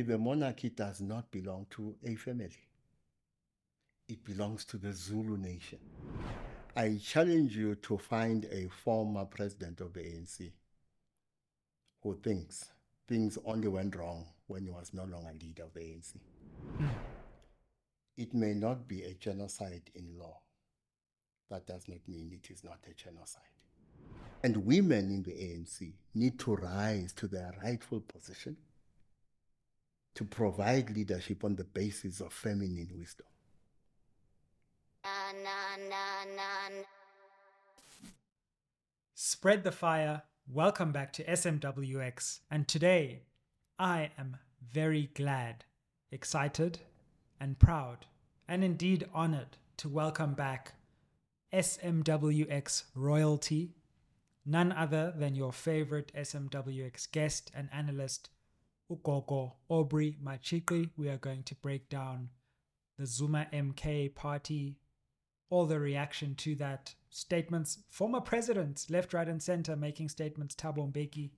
Mbeki, the monarchy does not belong to a family. It belongs to the Zulu nation. I challenge you to find a former president of the ANC who thinks things only went wrong when he was no longer leader of the ANC. It may not be a genocide in law. That does not mean it is not a genocide. And women in the ANC need to rise to their rightful position to provide leadership on the basis of feminine wisdom. Spread the fire. Welcome back to SMWX. And today, I am very glad, excited, and proud, and indeed honored to welcome back SMWX royalty, none other than your favorite SMWX guest and analyst, Ugogo Aubrey Matshiqi. We are going to break down the Zuma MK party, all the reaction to that, statements, former presidents, left, right, and center making statements, Thabo Mbeki,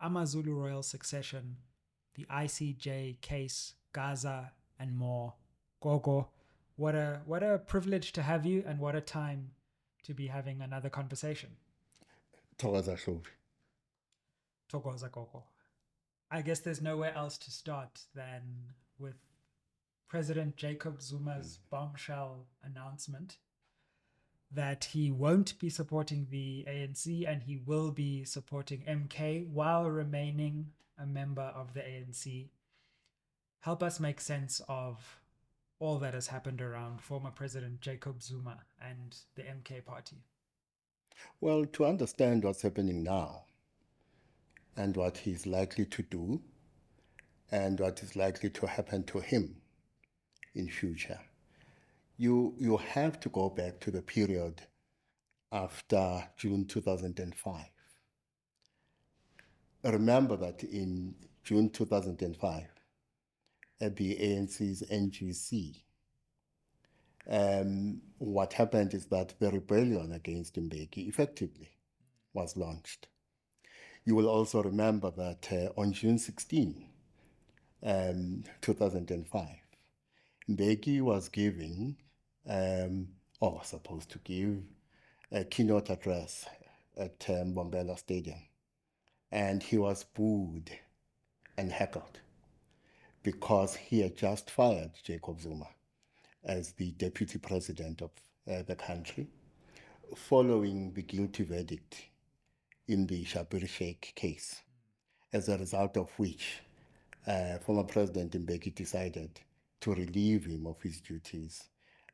Amazulu royal succession, the ICJ case, Gaza, and more. Gogo, what a what a privilege to have you, and what a time to be having another conversation. Togoza Gogo. I guess there's nowhere else to start than with President Jacob Zuma's mm. bombshell announcement that he won't be supporting the ANC and he will be supporting MK while remaining a member of the ANC. Help us make sense of all that has happened around former President Jacob Zuma and the MK party. Well, to understand what's happening now and what he's likely to do and what is likely to happen to him in future, you, you have to go back to the period after June 2005. Remember that in June 2005, at the ANC's NGC, um, what happened is that the rebellion against Mbeki effectively was launched. You will also remember that uh, on June 16, um, 2005, Mbeki was giving, um, or was supposed to give, a keynote address at um, Stadium. And he was booed and heckled because he had just fired Jacob Zuma as the deputy president of uh, the country following the guilty verdict in the Schabir Shaik case, as a result of which uh, former President Mbeki decided to relieve him of his duties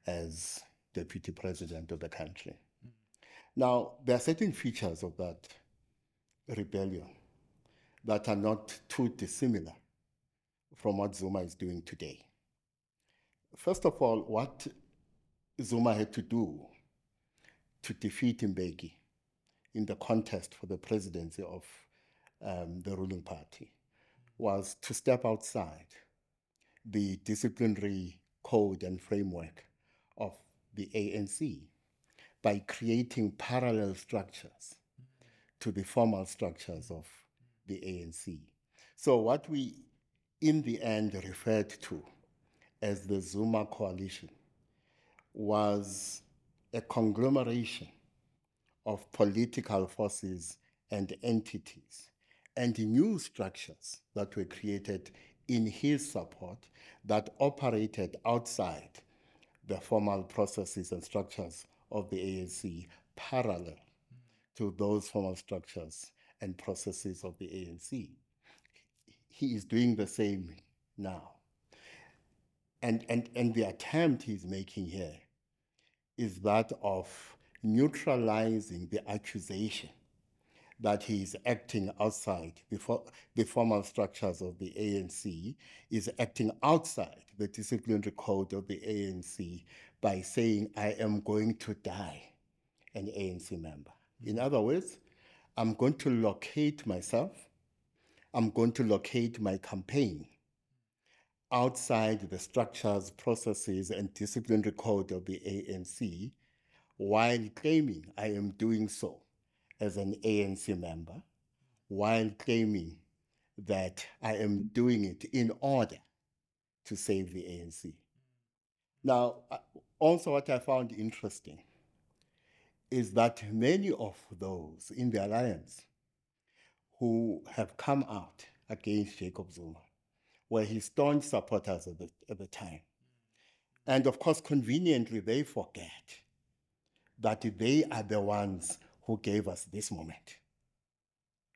as deputy president of the country. Now, there are certain features of that rebellion that are not too dissimilar from what Zuma is doing today. First of all, what Zuma had to do to defeat Mbeki in the contest for the presidency of um, the ruling party was to step outside the disciplinary code and framework of the ANC by creating parallel structures to the formal structures of the ANC. So, what we in the end referred to as the Zuma coalition was a conglomeration of political forces and entities and new structures that were created in his support that operated outside the formal processes and structures of the ANC parallel to those formal structures and processes of the ANC. He is doing the same now. And, and, and the attempt he's making here is that of neutralizing the accusation that he is acting outside the, the formal structures of the ANC, is acting outside the disciplinary code of the ANC by saying, I am going to die an ANC member. In mm-hmm. other words, I'm going to locate myself, I'm going to locate my campaign outside the structures, processes, and disciplinary code of the ANC while claiming I am doing so as an ANC member, while claiming that I am doing it in order to save the ANC. Now, uh, also, what I found interesting is that many of those in the alliance who have come out against Jacob Zuma were his staunch supporters at the, at the time. And of course, conveniently, they forget that they are the ones who gave us this moment.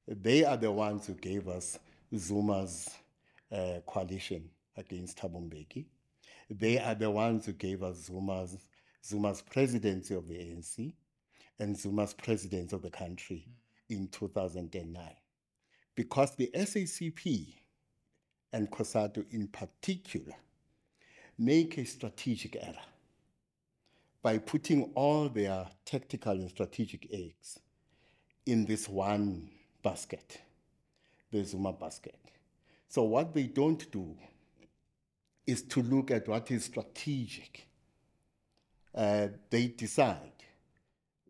They are the ones who gave us Zuma's uh, coalition against Thabo Mbeki. They are the ones who gave us Zuma's, Zuma's presidency of the ANC and Zuma's presidency of the country in 2009. Because the SACP and COSATU in particular make a strategic error by putting all their tactical and strategic eggs in this one basket, the Zuma basket. So, what they don't do is to look at what is strategic. Uh, they decide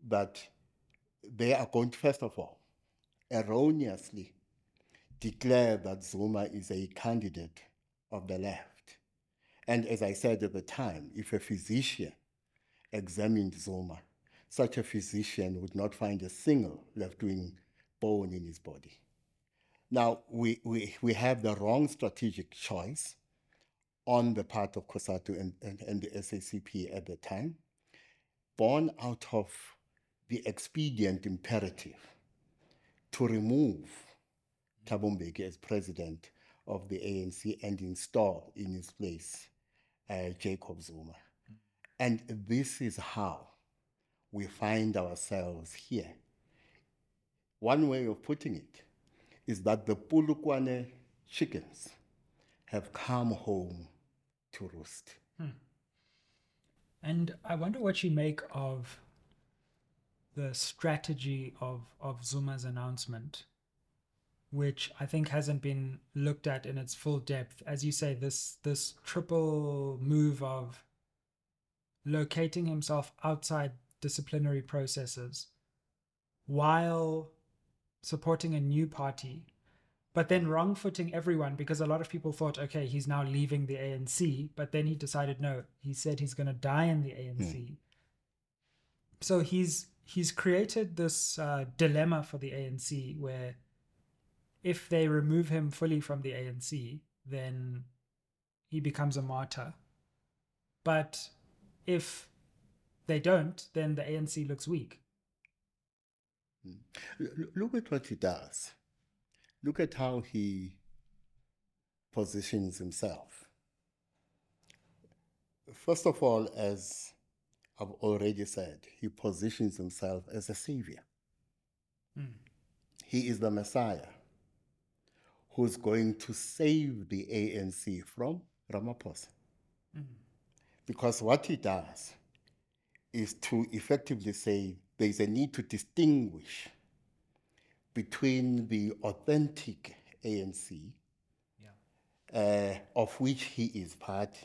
that they are going to, first of all, erroneously declare that Zuma is a candidate of the left. And as I said at the time, if a physician examined Zuma, such a physician would not find a single left wing bone in his body. Now, we, we, we have the wrong strategic choice on the part of COSATU and, and, and the SACP at the time, born out of the expedient imperative to remove Thabo Mbeki as president of the ANC and install in his place uh, Jacob Zuma. And this is how we find ourselves here. One way of putting it is that the Polokwane chickens have come home to roost. Hmm. And I wonder what you make of the strategy of, of Zuma's announcement, which I think hasn't been looked at in its full depth. As you say, this this triple move of locating himself outside disciplinary processes while supporting a new party, but then wrong footing everyone because a lot of people thought, okay, he's now leaving the ANC, but then he decided no, he said he's going to die in the ANC. So he's he's created this uh, dilemma for the ANC where if they remove him fully from the ANC, then he becomes a martyr. But if they don't, then the ANC looks weak. Hmm. Look at what he does. Look at how he positions himself. First of all, as I've already said, he positions himself as a savior. Hmm. He is the Messiah who's going to save the ANC from Ramaphosa. Hmm. Because what he does is to effectively say there's a need to distinguish between the authentic ANC, Yeah. uh, of which he is part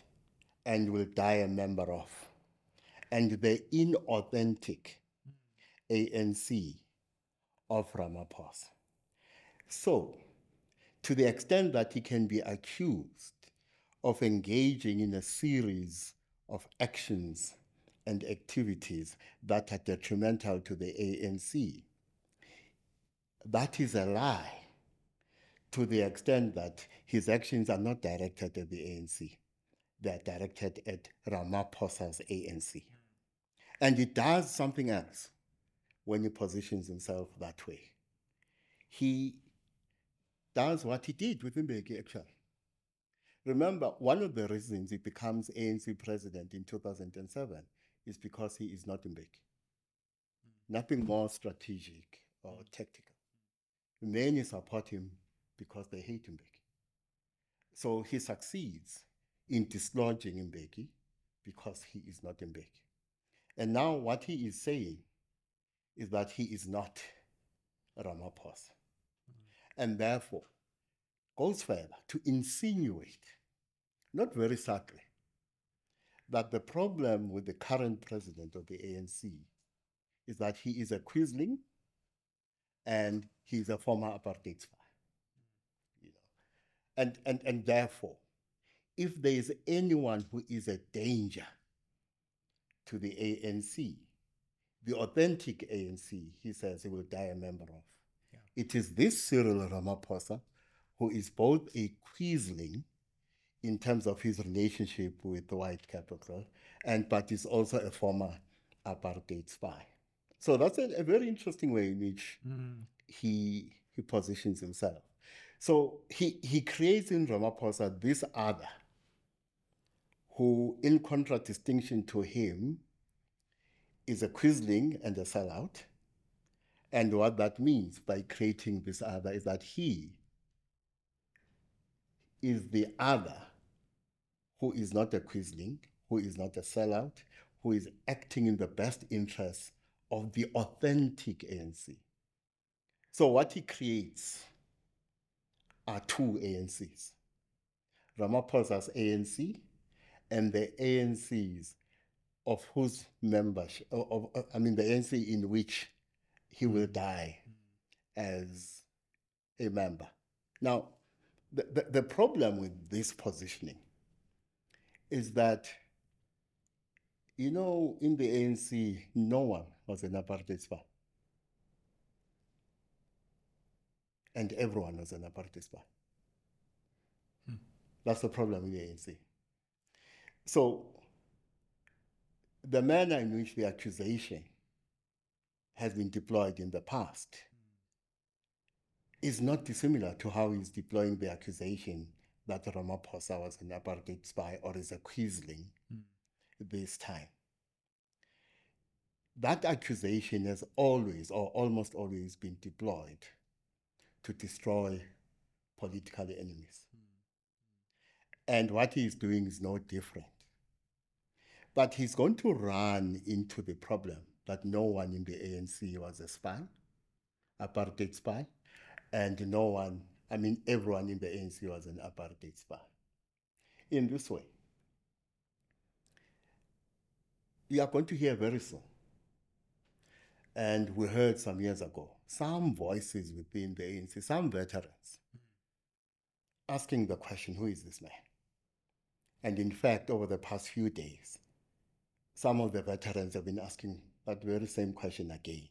and will die a member of, and the inauthentic ANC of Ramaphosa. So, to the extent that he can be accused of engaging in a series of actions and activities that are detrimental to the ANC, that is a lie to the extent that his actions are not directed at the ANC. They are directed at Ramaphosa's ANC. And he does something else when he positions himself that way. He does what he did with Mbeki, actually. Remember, one of the reasons he becomes ANC president in 2007 is because he is not Mbeki. Hmm. Nothing more strategic or hmm. tactical. Many support him because they hate Mbeki. So he succeeds in dislodging Mbeki because he is not Mbeki. And now what he is saying is that he is not Ramaphosa. Hmm. And therefore goes further to insinuate, not very subtly, that the problem with the current president of the ANC is that he is a quisling and he is a former apartheid spy. You know. And, and, and therefore, if there is anyone who is a danger to the ANC, the authentic ANC, he says he will die a member of. Yeah. It is this Cyril Ramaphosa who is both a quisling in terms of his relationship with white capital, and but is also a former apartheid spy. So that's a, a very interesting way in which Mm. he he positions himself. So he he creates in Ramaphosa this other who, in contradistinction to him, is a quisling and a sellout. And what that means by creating this other is that he is the other who is not a quisling, who is not a sellout, who is acting in the best interests of the authentic ANC. So what he creates are two ANCs. Ramaphosa's ANC and the ANCs of whose membership, of, of- I mean, the ANC in which he will mm. die as a member. Now, the, the, the problem with this positioning is that, you know, in the ANC, no one was an apartheid spy. And everyone was an apartheid spy. Hmm. That's the problem with the ANC. So, the manner in which the accusation has been deployed in the past is not dissimilar to how he's deploying the accusation that Ramaphosa was an apartheid spy or is a quisling hmm. this time. That accusation has always or almost always been deployed to destroy political enemies. Hmm. Hmm. And what he's doing is no different. But he's going to run into the problem that no one in the ANC was a spy, apartheid spy, and no one, I mean, everyone in the ANC was an apartheid spy. In this way, you are going to hear very soon. And we heard some years ago some voices within the ANC, some veterans, hmm. asking the question who is this man? And in fact, over the past few days, some of the veterans have been asking that very same question again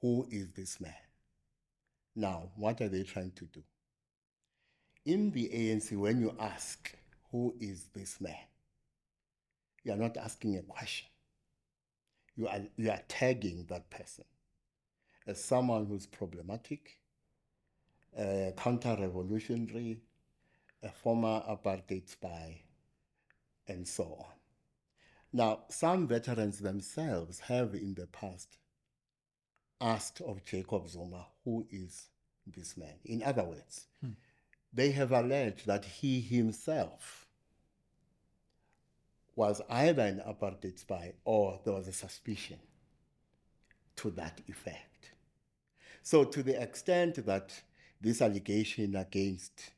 Who is this man? Now, what are they trying to do? In the ANC, when you ask, Who is this man? you are not asking a question. You are, you are tagging that person as someone who's problematic, counter revolutionary, a former apartheid spy, and so on. Now, some veterans themselves have in the past asked of Jacob Zuma, who is this man? In other words, they have alleged that he himself was either an apartheid spy or there was a suspicion to that effect. So, to the extent that this allegation against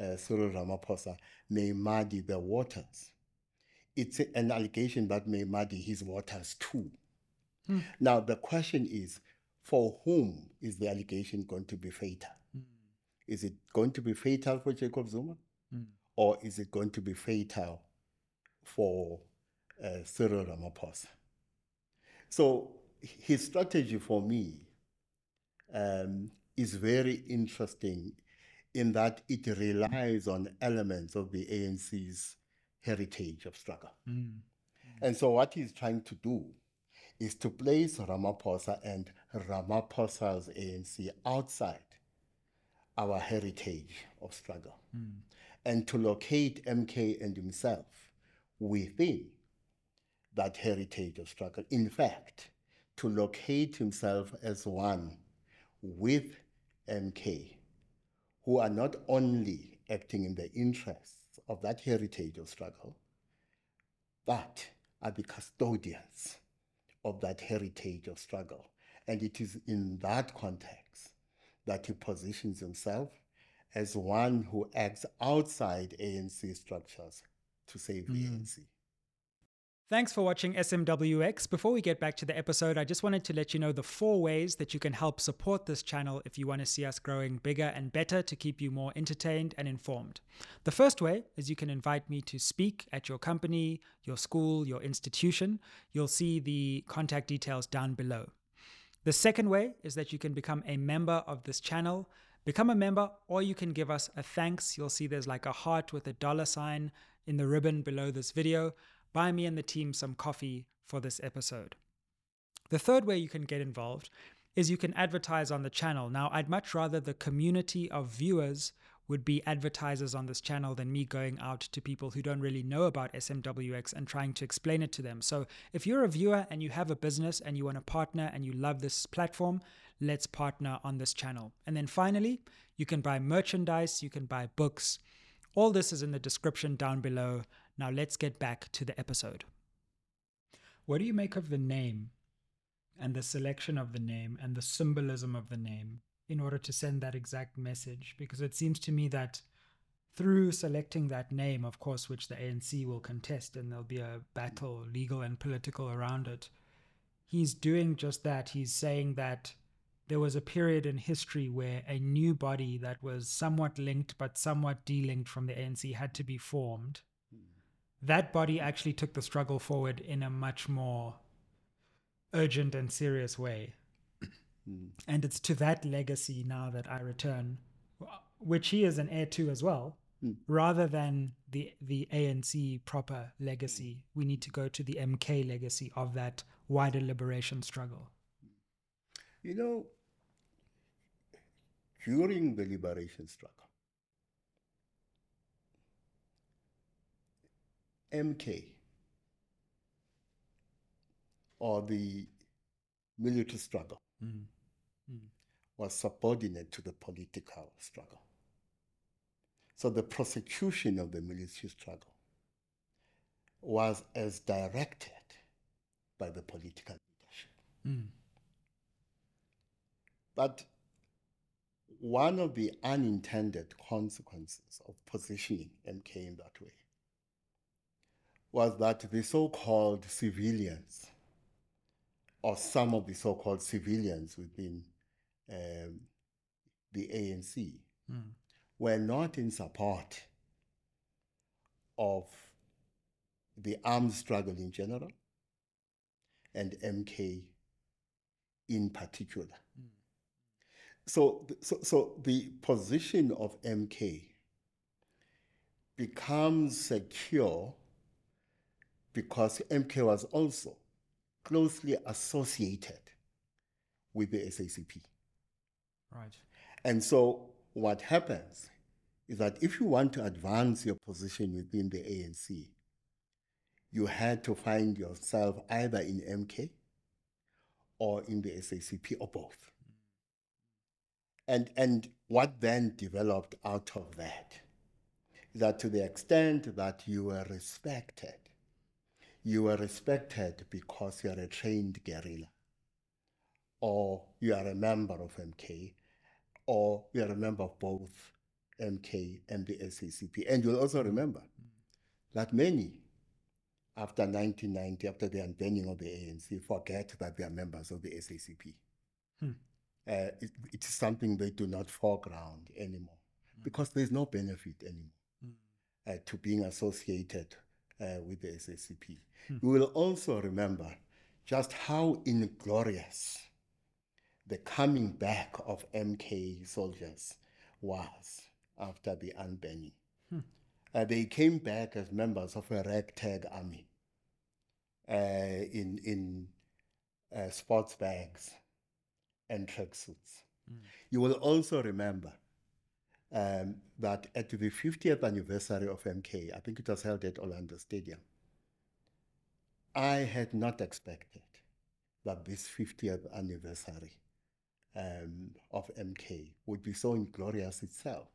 uh, Cyril Ramaphosa may muddy the waters, it's an allegation that may muddy his waters too. Now, the question is for whom is the allegation going to be fatal? Is it going to be fatal for Jacob Zuma? Or is it going to be fatal for uh, Cyril Ramaphosa? So, his strategy for me um, is very interesting in that it relies on elements of the ANC's heritage of struggle. And so, what he's trying to do is to place Ramaphosa and Ramaphosa's ANC outside our heritage of struggle hmm. and to locate MK and himself within that heritage of struggle. In fact, to locate himself as one with MK, who are not only acting in the interests of that heritage of struggle, but are the custodians of that heritage of struggle. And it is in that context that he positions himself as one who acts outside ANC structures to save mm. the ANC. Thanks for watching SMWX. Before we get back to the episode, I just wanted to let you know the four ways that you can help support this channel if you want to see us growing bigger and better to keep you more entertained and informed. The first way is you can invite me to speak at your company, your school, your institution. You'll see the contact details down below. The second way is that you can become a member of this channel. Become a member, or you can give us a thanks. You'll see there's like a heart with a dollar sign in the ribbon below this video buy me and the team some coffee for this episode. The third way you can get involved is you can advertise on the channel. Now, I'd much rather the community of viewers would be advertisers on this channel than me going out to people who don't really know about SMWX and trying to explain it to them. So, if you're a viewer and you have a business and you want to partner and you love this platform, let's partner on this channel. And then finally, you can buy merchandise, you can buy books. All this is in the description down below. Now let's get back to the episode. What do you make of the name and the selection of the name and the symbolism of the name in order to send that exact message? Because it seems to me that through selecting that name, of course, which the ANC will contest and there'll be a battle, legal and political, around it, he's doing just that. He's saying that there was a period in history where a new body that was somewhat linked but somewhat delinked from the ANC had to be formed that body actually took the struggle forward in a much more urgent and serious way. Mm. And it's to that legacy now that I return, which he is an heir to as well. Mm. Rather than the the ANC proper legacy, we need to go to the MK legacy of that wider liberation struggle. You know, during the liberation struggle, MK or the military struggle mm. Mm. was subordinate to the political struggle. So the prosecution of the military struggle was as directed by the political leadership. Mm. But one of the unintended consequences of positioning MK in that way was that the so called civilians, or some of the so called civilians within um, the ANC, mm. were not in support of the armed struggle in general and MK in particular. Mm. So, so, so the position of MK becomes secure because MK was also closely associated with the SACP. Right. And so what happens is that if you want to advance your position within the ANC, you had to find yourself either in MK or in the SACP or both. And, and what then developed out of that is that to the extent that you were respected you are respected because you are a trained guerrilla, or you are a member of MK, or you are a member of both MK and the SACP. And you'll also remember that many, after 1990, after the unbanning of the ANC, forget that they are members of the SACP. Hmm. Uh, it, it is something they do not foreground anymore hmm. because there's no benefit anymore hmm. uh, to being associated uh, with the SACP. Hmm. We will also remember just how inglorious the coming back of MK soldiers was after the unbanning. Hmm. Uh, they came back as members of a ragtag army uh, in, in uh, sports bags and tracksuits. Hmm. You will also remember um, that at the 50th anniversary of MK, I think it was held at Orlando Stadium, I had not expected that this 50th anniversary um, of MK would be so inglorious itself.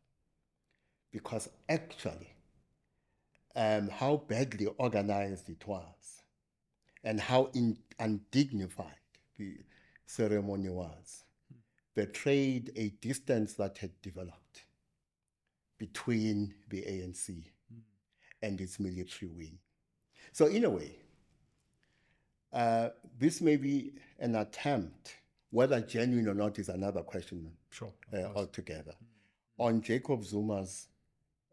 Because actually, um, how badly organized it was and how in, undignified the ceremony was. Betrayed a distance that had developed between the ANC mm. and its military wing. So, in a way, Uh, this may be an attempt, whether genuine or not is another question Sure. uh, altogether, on Jacob Zuma's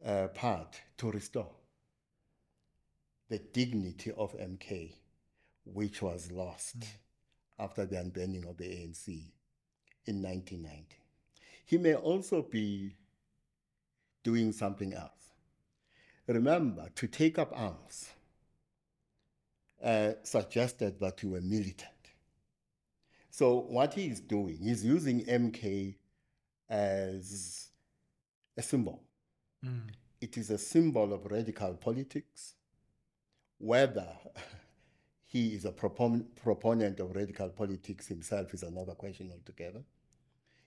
uh, part to restore the dignity of MK, which was lost after the unbanning of the ANC in 1990. He may also be doing something else. Remember, to take up arms uh, suggested that you were militant. So, what he is doing, he's using MK as a symbol. Mm. It is a symbol of radical politics. Whether he is a propon- proponent of radical politics himself is another question altogether.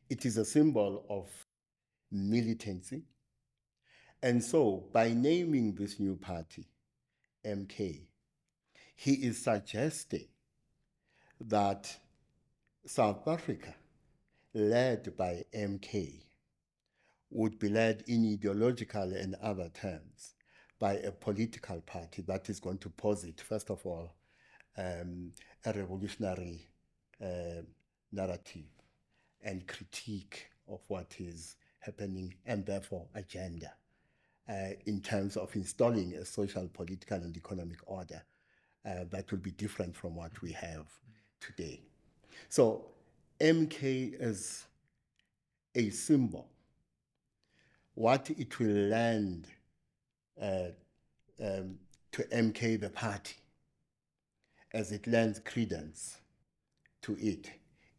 It is a symbol of militancy. And so, by naming this new party, MK, he is suggesting that South Africa, led by MK, would be led in ideological and other terms by a political party that is going to posit, first of all, um, a revolutionary uh, narrative and critique of what is happening and therefore agenda uh, in terms of installing a social, political, and economic order uh, that will be different from what we have today. So, MK is a symbol. What it will lend uh, um, to MK the party as it lends credence to it,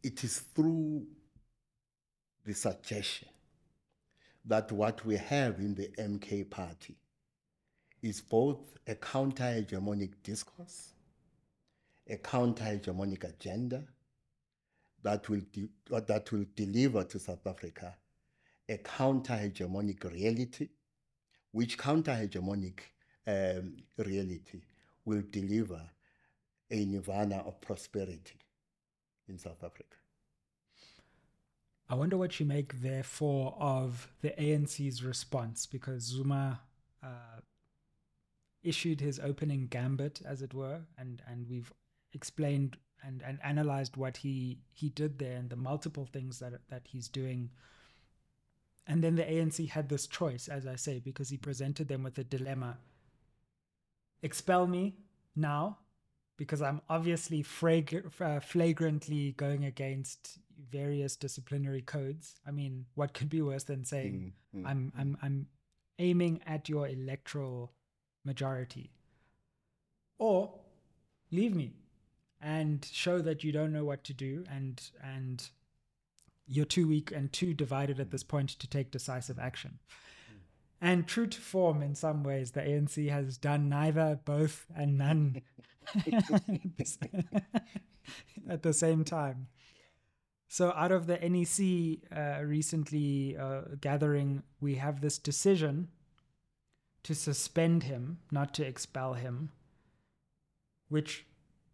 it is through the suggestion that what we have in the MK party is both a counter hegemonic discourse, a counter hegemonic agenda that will, de- that will deliver to South Africa a counter hegemonic reality, which counter hegemonic um, reality will deliver a nirvana of prosperity in South Africa. I wonder what you make, therefore, of the ANC's response because Zuma uh, issued his opening gambit, as it were, and, and we've explained and, and analyzed what he, he did there and the multiple things that, that he's doing. And then the ANC had this choice, as I say, because he presented them with a dilemma expel me now, because I'm obviously uh, flagrantly going against various disciplinary codes. I mean, what could be worse than saying Mm, mm. I'm I'm I'm aiming at your electoral majority. Or leave me and show that you don't know what to do and and you're too weak and too divided at this point to take decisive action. And true to form, in some ways, the ANC has done neither, both, and none at the same time. So, out of the NEC uh, recently uh, gathering, we have this decision to suspend him, not to expel him, which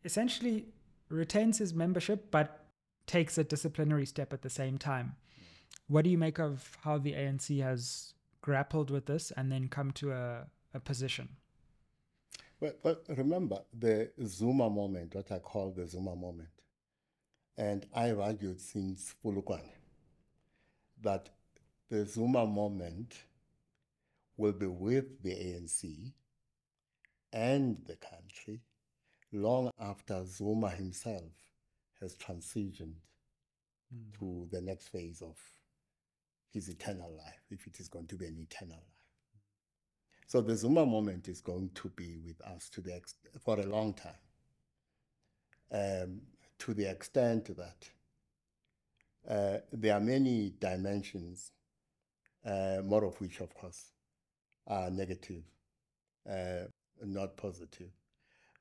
essentially retains his membership but takes a disciplinary step at the same time. What do you make of how the ANC has grappled with this and then come to a, a position? Well, well, remember the Zuma moment, what I call the Zuma moment. And I've argued since Polokwane that the Zuma moment will be with the ANC and the country long after Zuma himself has transitioned to the next phase of his eternal life, if it is going to be an eternal life. So the Zuma moment is going to be with us to the ex- for a long time. Um, to the extent that uh, there are many dimensions, uh, more of which, of course, are negative, uh, not positive,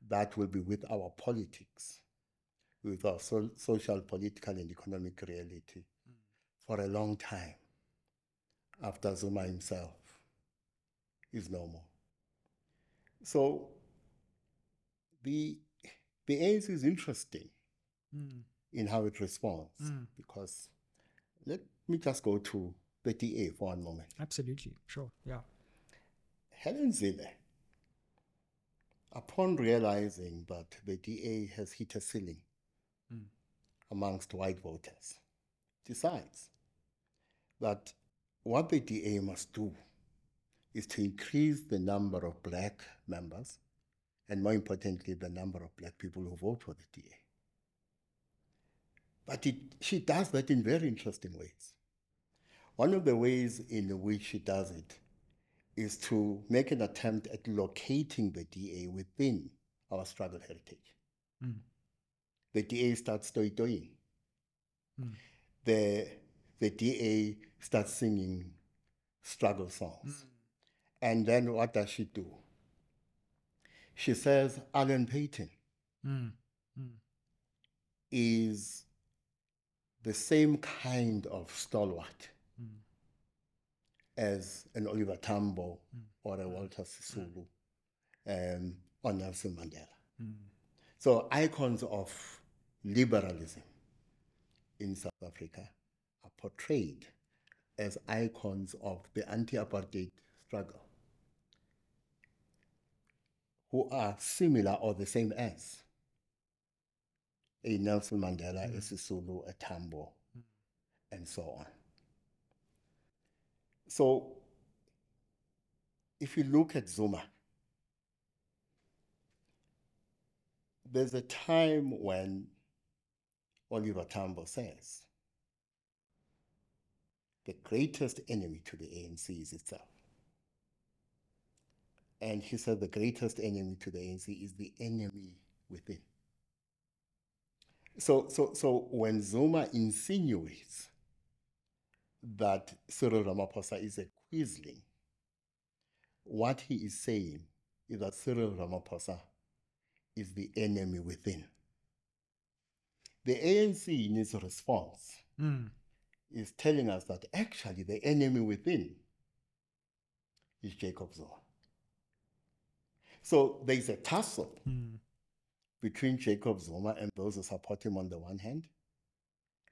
that will be with our politics, with our so- social, political, and economic reality for a long time after Zuma himself is no more. So the the ANC is interesting in how it responds Mm. because let me just go to 30A for one moment. Absolutely, sure, yeah. Helen Zille upon realizing that the DA has hit a ceiling amongst white voters, decides that what the DA must do is to increase the number of black members and more importantly, the number of black people who vote for the DA. But it, she does that in very interesting ways. One of the ways in which she does it is to make an attempt at locating the DA within our struggle heritage. Hmm. The DA starts toy toying. Hmm. The, the DA starts singing struggle songs. Hmm. And then what does she do? She says Alan Paton is the same kind of stalwart as an Oliver Tambo or a Walter Sisulu um, or Nelson Mandela. So icons of liberalism in South Africa are portrayed as icons of the anti-apartheid struggle who are similar or the same as Mm-hmm. a Nelson Mandela, a Sisulu, a Tambo, mm-hmm. and so on. So if you look at Zuma, there's a time when Oliver Tambo says the greatest enemy to the ANC is itself. And he said the greatest enemy to the ANC is the enemy within. So, so, so when Zuma insinuates that Cyril Ramaphosa is a quisling, what he is saying is that Cyril Ramaphosa is the enemy within. The ANC, in its response, hmm. is telling us that actually the enemy within is Jacob Zuma. So there is a tussle hmm. Between Jacob Zuma and those who support him on the one hand,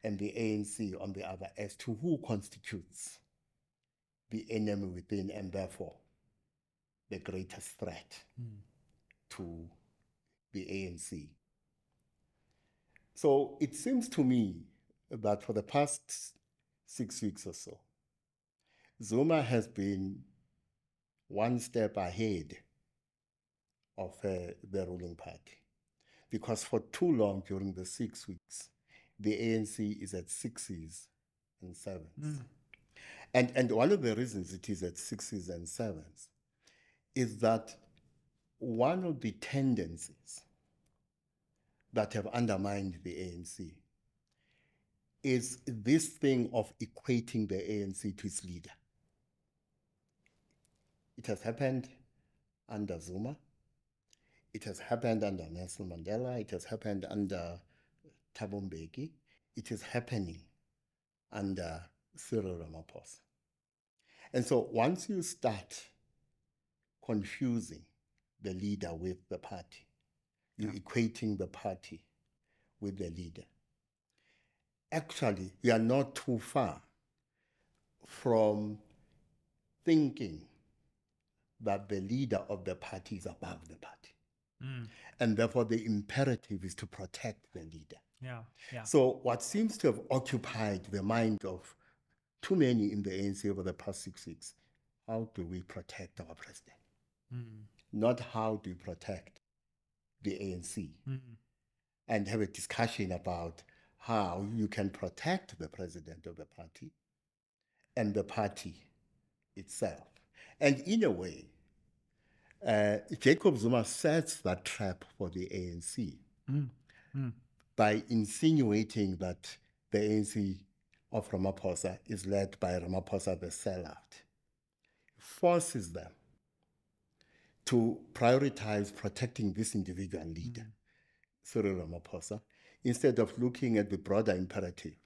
and the ANC on the other, as to who constitutes the enemy within and therefore the greatest threat to the ANC. So it seems to me that for the past six weeks or so, Zuma has been one step ahead of uh, the ruling party. Because for too long during the six weeks, the ANC is at sixes and sevens. Hmm. And, and one of the reasons it is at sixes and sevens is that one of the tendencies that have undermined the ANC is this thing of equating the ANC to its leader. It has happened under Zuma. It has happened under Nelson Mandela. It has happened under Thabo Mbeki. It is happening under Cyril Ramaphosa. And so once you start confusing the leader with the party, you're equating the party with the leader. Actually, you are not too far from thinking that the leader of the party is above the party. Mm. And therefore, the imperative is to protect the leader. Yeah, yeah. So, what seems to have occupied the mind of too many in the ANC over the past six weeks how do we protect our president? Mm. Not how do we protect the ANC mm. and have a discussion about how you can protect the president of the party and the party itself. And in a way, uh, Jacob Zuma sets that trap for the ANC mm, mm. by insinuating that the ANC of Ramaphosa is led by Ramaphosa the sellout, forces them to prioritize protecting this individual leader, mm. Cyril Ramaphosa, instead of looking at the broader imperative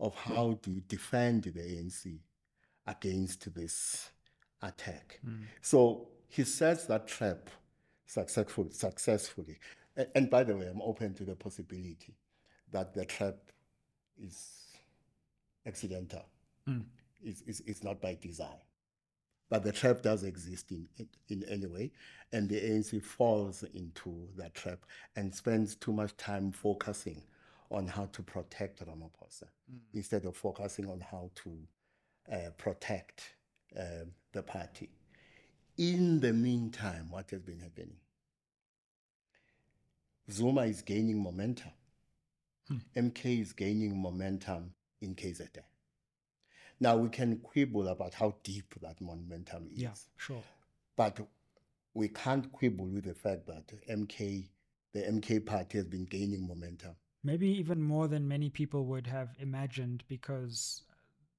of how do you defend the ANC against this attack. So he sets that trap successful, successfully. A- And by the way, I'm open to the possibility that the trap is accidental. It's, it's, it's not by design. But the trap does exist in, in, any way, and the ANC falls into that trap and spends too much time focusing on how to protect Ramaphosa instead of focusing on how to uh, protect um the party. In the meantime, what has been happening? Zuma is gaining momentum. MK is gaining momentum in KZN. Now we can quibble about how deep that momentum is, Yeah, sure. but we can't quibble with the fact that MK, the MK party, has been gaining momentum. Maybe even more than many people would have imagined because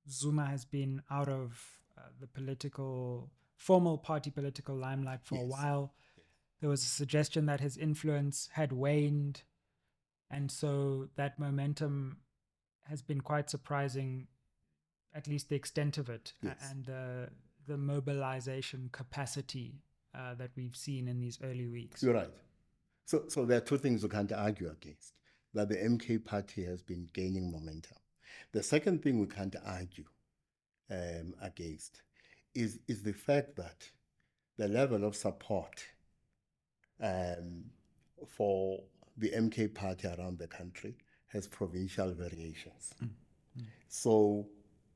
Zuma has been out of uh, the political, formal party political limelight for a while. There was a suggestion that his influence had waned. And so that momentum has been quite surprising, at least the extent of it Yes. and the, the mobilization capacity uh, that we've seen in these early weeks. You're right. So, so there are two things we can't argue against. That the MK party has been gaining momentum. The second thing we can't argue um, against is, is the fact that the level of support um, for the MK party around the country has provincial variations. So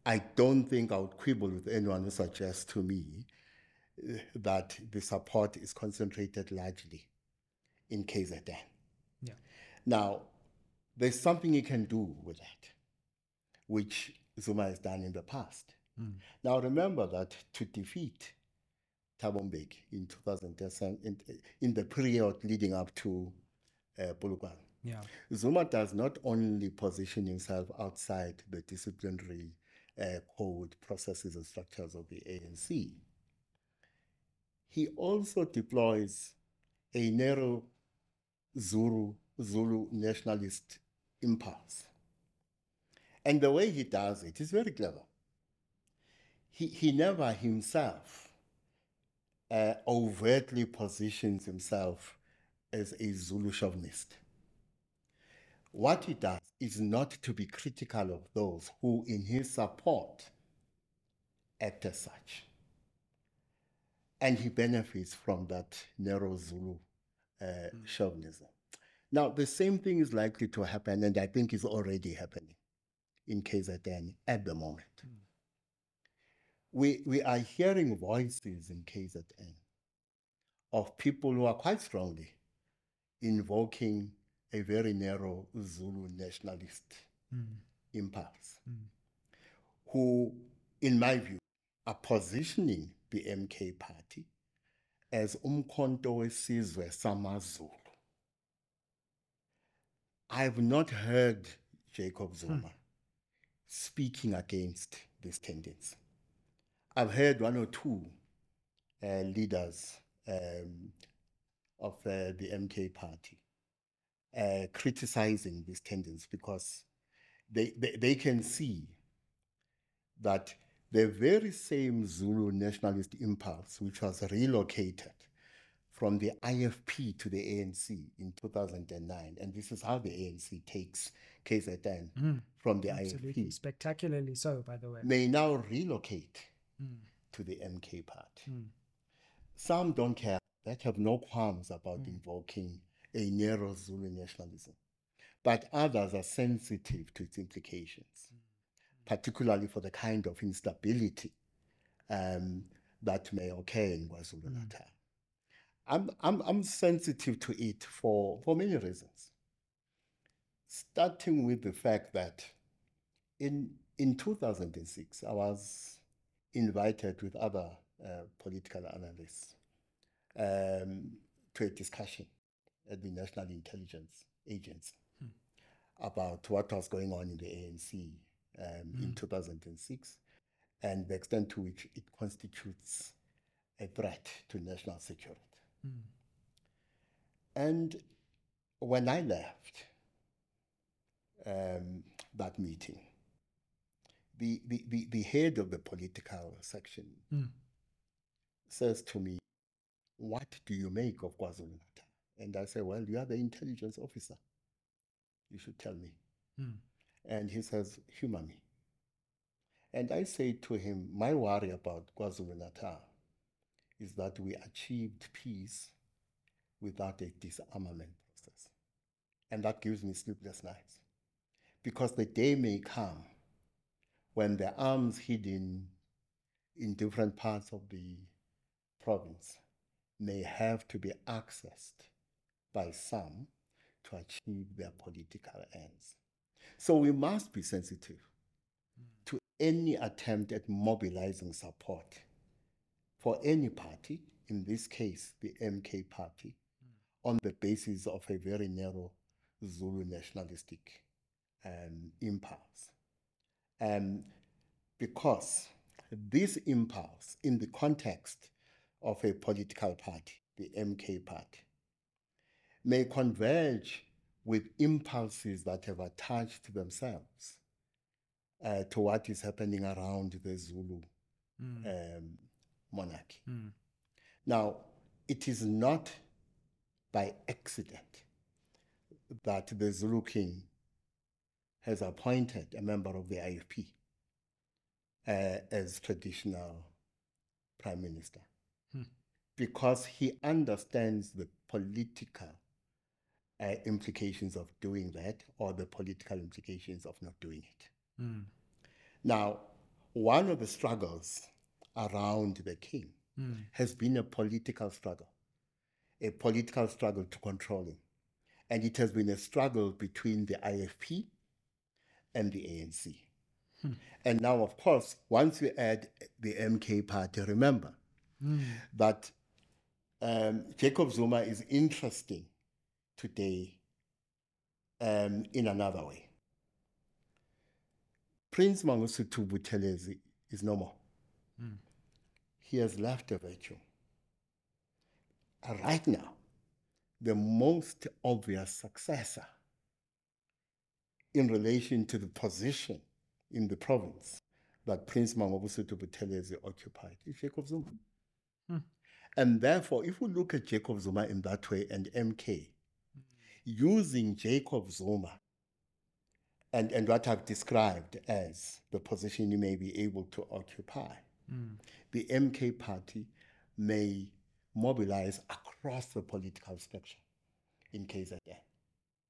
I don't think I would quibble with anyone who suggests to me uh, that the support is concentrated largely in KZN. Yeah. Now, there's something you can do with that, which Zuma has done in the past. Now, remember that to defeat Thabo Mbeki in 2010, in, in the period leading up to uh, Yeah. Zuma does not only position himself outside the disciplinary uh, code, processes, and structures of the ANC, he also deploys a narrow Zulu, Zulu nationalist impulse. And the way he does it is very clever. He, he never himself uh, overtly positions himself as a Zulu chauvinist. What he does is not to be critical of those who, in his support, act as such. And he benefits from that narrow Zulu uh, chauvinism. Now, the same thing is likely to happen, and I think is already happening in KZN at the moment. We, we are hearing voices in KZN of people who are quite strongly invoking a very narrow Zulu nationalist hmm. impulse, hmm. who, in my view, are positioning the MK party as umkhonto wesizwe samaZulu. I've not heard Jacob hmm. Zuma speaking against this tendency. I've heard one or two uh, leaders um, of uh, the MK party uh, criticizing this tendency because they, they, they can see that the very same Zulu nationalist impulse, which was relocated from the IFP to the ANC in 2009, and this is how the ANC takes KZN from the Absolutely. IFP, Spectacularly so, by the way. may now relocate Mm. to the MK party. Mm. Some don't care, that have no qualms about mm. invoking a narrow Zulu nationalism, but others are sensitive to its implications, particularly for the kind of instability um, that may occur in KwaZulu Natal. I'm, I'm, I'm sensitive to it for, for many reasons. Starting with the fact that in, in 2006, I was invited with other uh, political analysts um, to a discussion at the National Intelligence Agency about what was going on in the ANC um, in 2006 and the extent to which it constitutes a threat to national security. And when I left um, that meeting, the, the, the, the head of the political section hmm. says to me, What do you make of KwaZulu Natal? And I say, Well, you are the intelligence officer. You should tell me. Hmm. And he says, Humor me. And I say to him, my worry about KwaZulu Natal is that we achieved peace without a disarmament process. And that gives me sleepless nights. Because the day may come when the arms hidden in different parts of the province may have to be accessed by some to achieve their political ends. So we must be sensitive to any attempt at mobilizing support for any party, in this case, the MK party, on the basis of a very narrow Zulu nationalistic um, impulse. Um, because this impulse, in the context of a political party, the MK party, may converge with impulses that have attached themselves uh, to what is happening around the Zulu Mm. um, monarchy. Mm. Now, it is not by accident that the Zulu king has appointed a member of the IFP uh, as traditional prime minister Hmm. because he understands the political uh, implications of doing that or the political implications of not doing it. Mm. Now, one of the struggles around the king Mm. has been a political struggle, a political struggle to control him. And it has been a struggle between the IFP and the ANC. Hmm. And now, of course, once you add the MK party, remember Mm. that um, Jacob Zuma is interesting today um, in another way. Prince Mangosuthu Buthelezi is no more. Mm. He has left a virtue. Right now, the most obvious successor in relation to the position in the province that Prince Mangosuthu Buthelezi occupied is Jacob Zuma. Hmm. And therefore, if we look at Jacob Zuma in that way and MK, using Jacob Zuma and, and what I've described as the position you may be able to occupy, Mm. the MK party may mobilize across the political spectrum in KZN.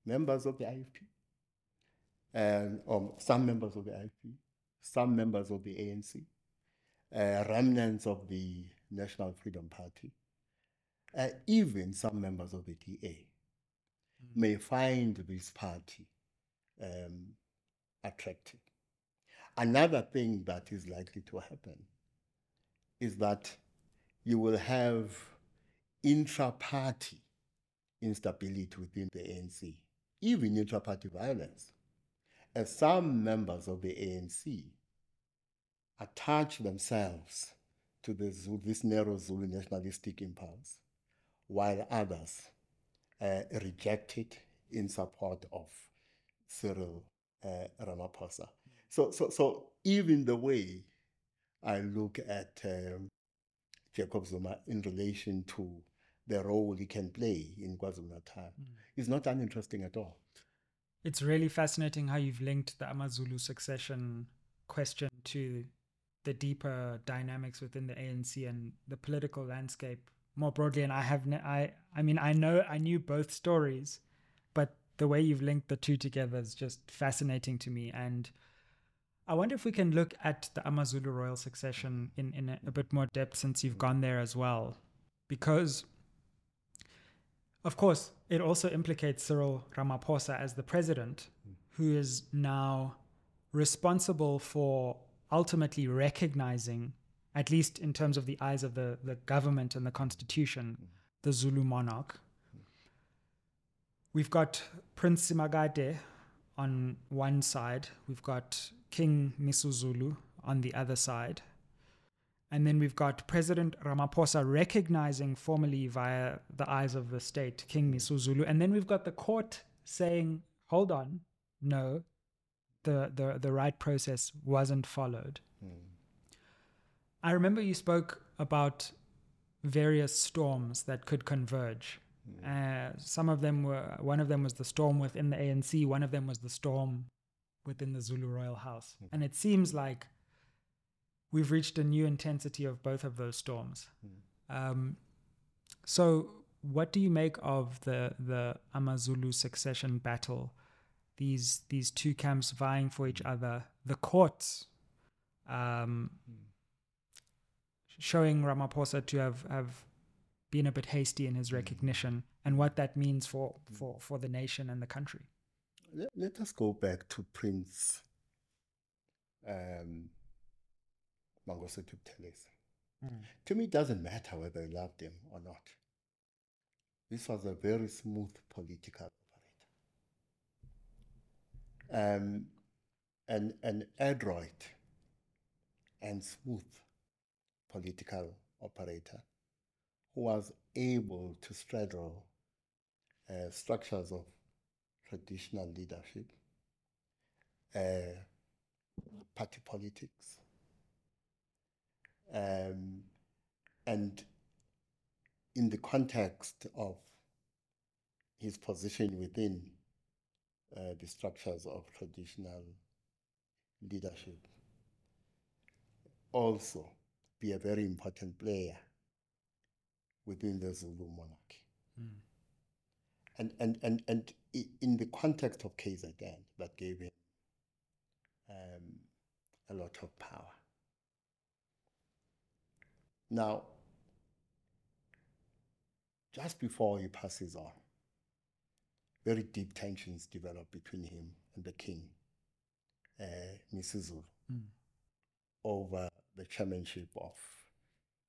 Members of the IFP, and um, some members of the IFP, some members of the ANC, uh, remnants of the National Freedom Party, uh, even some members of the DA may find this party um, attractive. Another thing that is likely to happen is that you will have intra-party instability within the ANC, even intra-party violence, as some members of the ANC attach themselves to Zulu, this narrow Zulu nationalistic impulse, while others uh, reject it in support of Cyril uh, Ramaphosa. So, so, so even the way I look at um, Jacob Zuma in relation to the role he can play in KwaZulu Natal is not uninteresting at all. It's really fascinating how you've linked the Amazulu succession question to the deeper dynamics within the ANC and the political landscape more broadly. And I have, ne- I, I mean, I know I knew both stories, but the way you've linked the two together is just fascinating to me. And I wonder if we can look at the Amazulu royal succession in, in a, a bit more depth since you've gone there as well. Because, of course, it also implicates Cyril Ramaphosa as the president, who is now responsible for ultimately recognizing, at least in terms of the eyes of the, the government and the constitution, the Zulu monarch. We've got Prince Simakade on one side, we've got King Misuzulu on the other side. And then we've got President Ramaphosa recognizing formally via the eyes of the state King Misuzulu. And then we've got the court saying, hold on, no, the, the, the right process wasn't followed. Hmm. I remember you spoke about various storms that could converge. Hmm. Uh, some of them were, one of them was the storm within the ANC, one of them was the storm within the Zulu royal house. Hmm. And it seems like we've reached a new intensity of both of those storms. Um, so, what do you make of the the Amazulu succession battle? These these two camps vying for each other. The courts um, showing Ramaphosa to have have been a bit hasty in his recognition, and what that means for for for the nation and the country. Let, let us go back to Prince um, Mangosuthu Buthelezi. To me, it doesn't matter whether you loved him or not. This was a very smooth political operator. Um, an, an adroit and smooth political operator who was able to straddle uh, structures of traditional leadership, uh, party politics, um, and in the context of his position within uh, the structures of traditional leadership, also be a very important player within the Zulu monarchy. And, and, and, and in the context of KZN, that gave him um, a lot of power. Now, just before he passes on, very deep tensions develop between him and the king, uh, Misuzulu, over the chairmanship of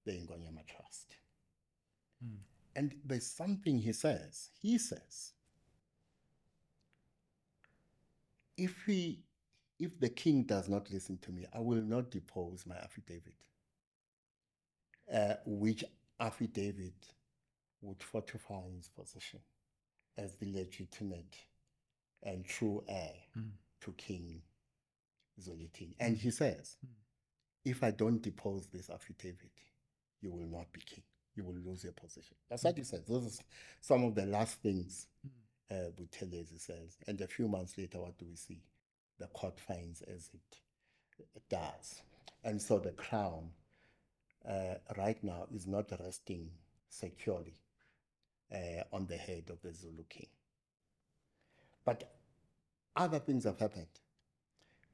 the Ingonyama Trust. And there's something he says. He says, if he if the king does not listen to me, I will not depose my affidavit. Uh, which affidavit would fortify his position as the legitimate and true heir to King Zwelithini. And he says, if I don't depose this affidavit, you will not be king. You will lose your position. That's what he says. Those are some of the last things uh, Buthelezi says. And a few months later, what do we see? The court finds as it does. And so the crown uh, right now is not resting securely uh, on the head of the Zulu king. But other things have happened.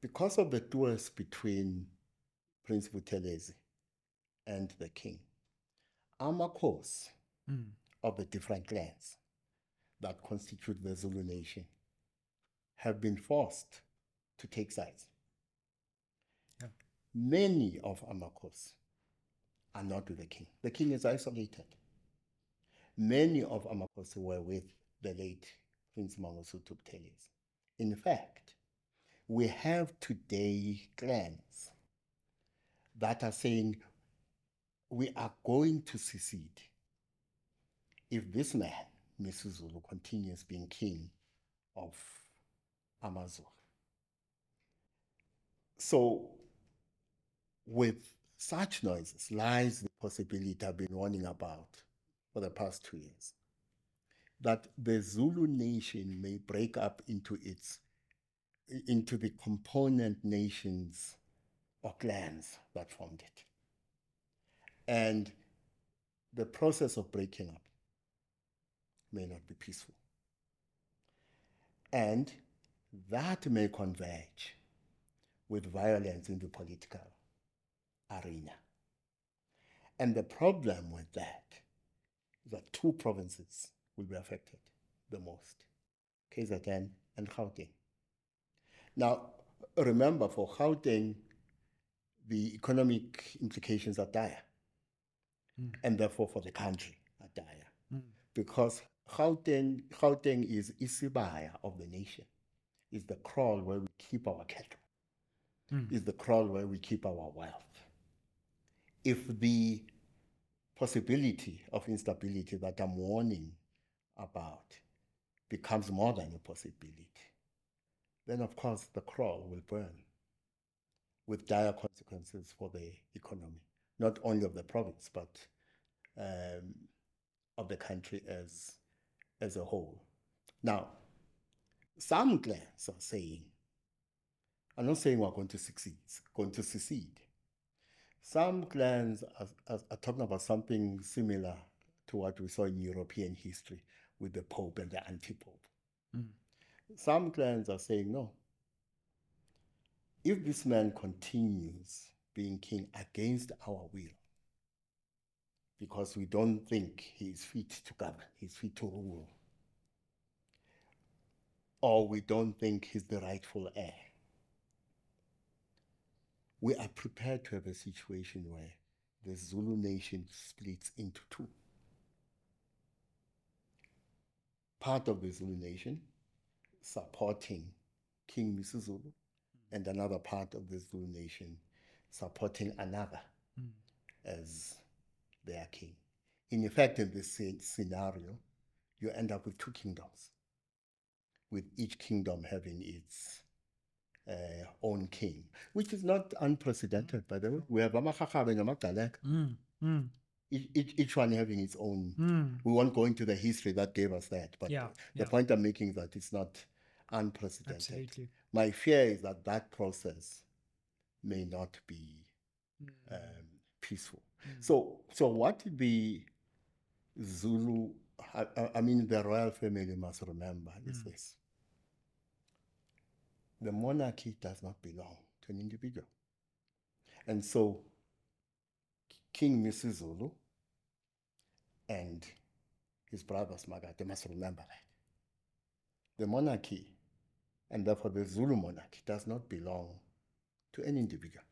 Because of the duels between Prince Buthelezi and the king, Amakos of the different clans that constitute the Zulu nation have been forced to take sides. Yeah. Many of Amakos are not with the king. The king is isolated. Many of Amakosi were with the late Prince Mangosuthu Buthelezi. In fact, we have today clans that are saying we are going to secede if this man, Misuzulu, continues being king of Amazulu. So, with such noises lies the possibility I've been warning about for the past two years that the Zulu nation may break up into its into the component nations or clans that formed it. And the process of breaking up may not be peaceful. And that may converge with violence in the political arena. And the problem with that is that two provinces will be affected the most KZN and Gauteng. Now, remember for Gauteng, the economic implications are dire, hmm. and therefore for the country are dire, hmm. because Gauteng, Gauteng is Isibaya of the nation, is the kraal where we keep our cattle, hmm. is the kraal where we keep our wealth. If the possibility of instability that I'm warning about becomes more than a possibility, then of course the kraal will burn with dire consequences for the economy, not only of the province, but um, of the country as, as a whole. Now, some clans are saying, I'm not saying we're going to succeed, going to secede, Some clans are, are, are talking about something similar to what we saw in European history with the Pope and the anti Pope. Mm. Some clans are saying, no, if this man continues being king against our will, because we don't think he is fit to govern, he's fit to rule, or we don't think he's the rightful heir, we are prepared to have a situation where the Zulu nation splits into two. Part of the Zulu nation supporting King Misuzulu, and another part of the Zulu nation supporting another Mm. as their king. In effect, in this scenario, you end up with two kingdoms, with each kingdom having its uh, own king, which is not unprecedented, by the way. We have Amarharhabe and Amagalek, Mm. Mm. each, each, one having its own. Mm. We won't go into the history that gave us that, but Yeah, the yeah. point I'm making is that it's not unprecedented. Absolutely. My fear is that that process may not be Mm. um, peaceful. Mm. So, so what the Zulu, I, I- I mean, the royal family must remember is Mm. this: the monarchy does not belong to an individual, and so King Misuzulu and his brothers Magate must remember that the monarchy, and therefore the Zulu monarchy, does not belong to any individual.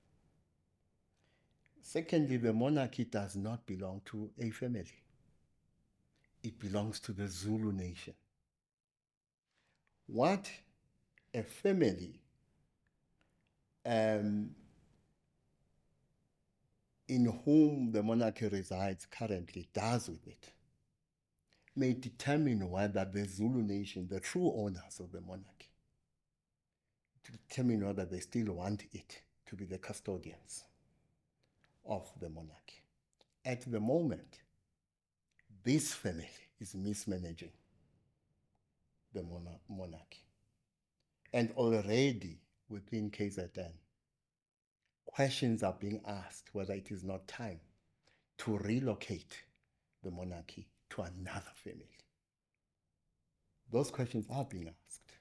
Secondly, the monarchy does not belong to a family. It belongs to the Zulu nation. What a family um, in whom the monarchy resides currently does with it may determine whether the Zulu nation, the true owners of the monarchy, determine whether they still want it to be the custodians of the monarchy. At the moment, this family is mismanaging the monarchy. And already within KZN, questions are being asked whether it is not time to relocate the monarchy to another family. Those questions are being asked.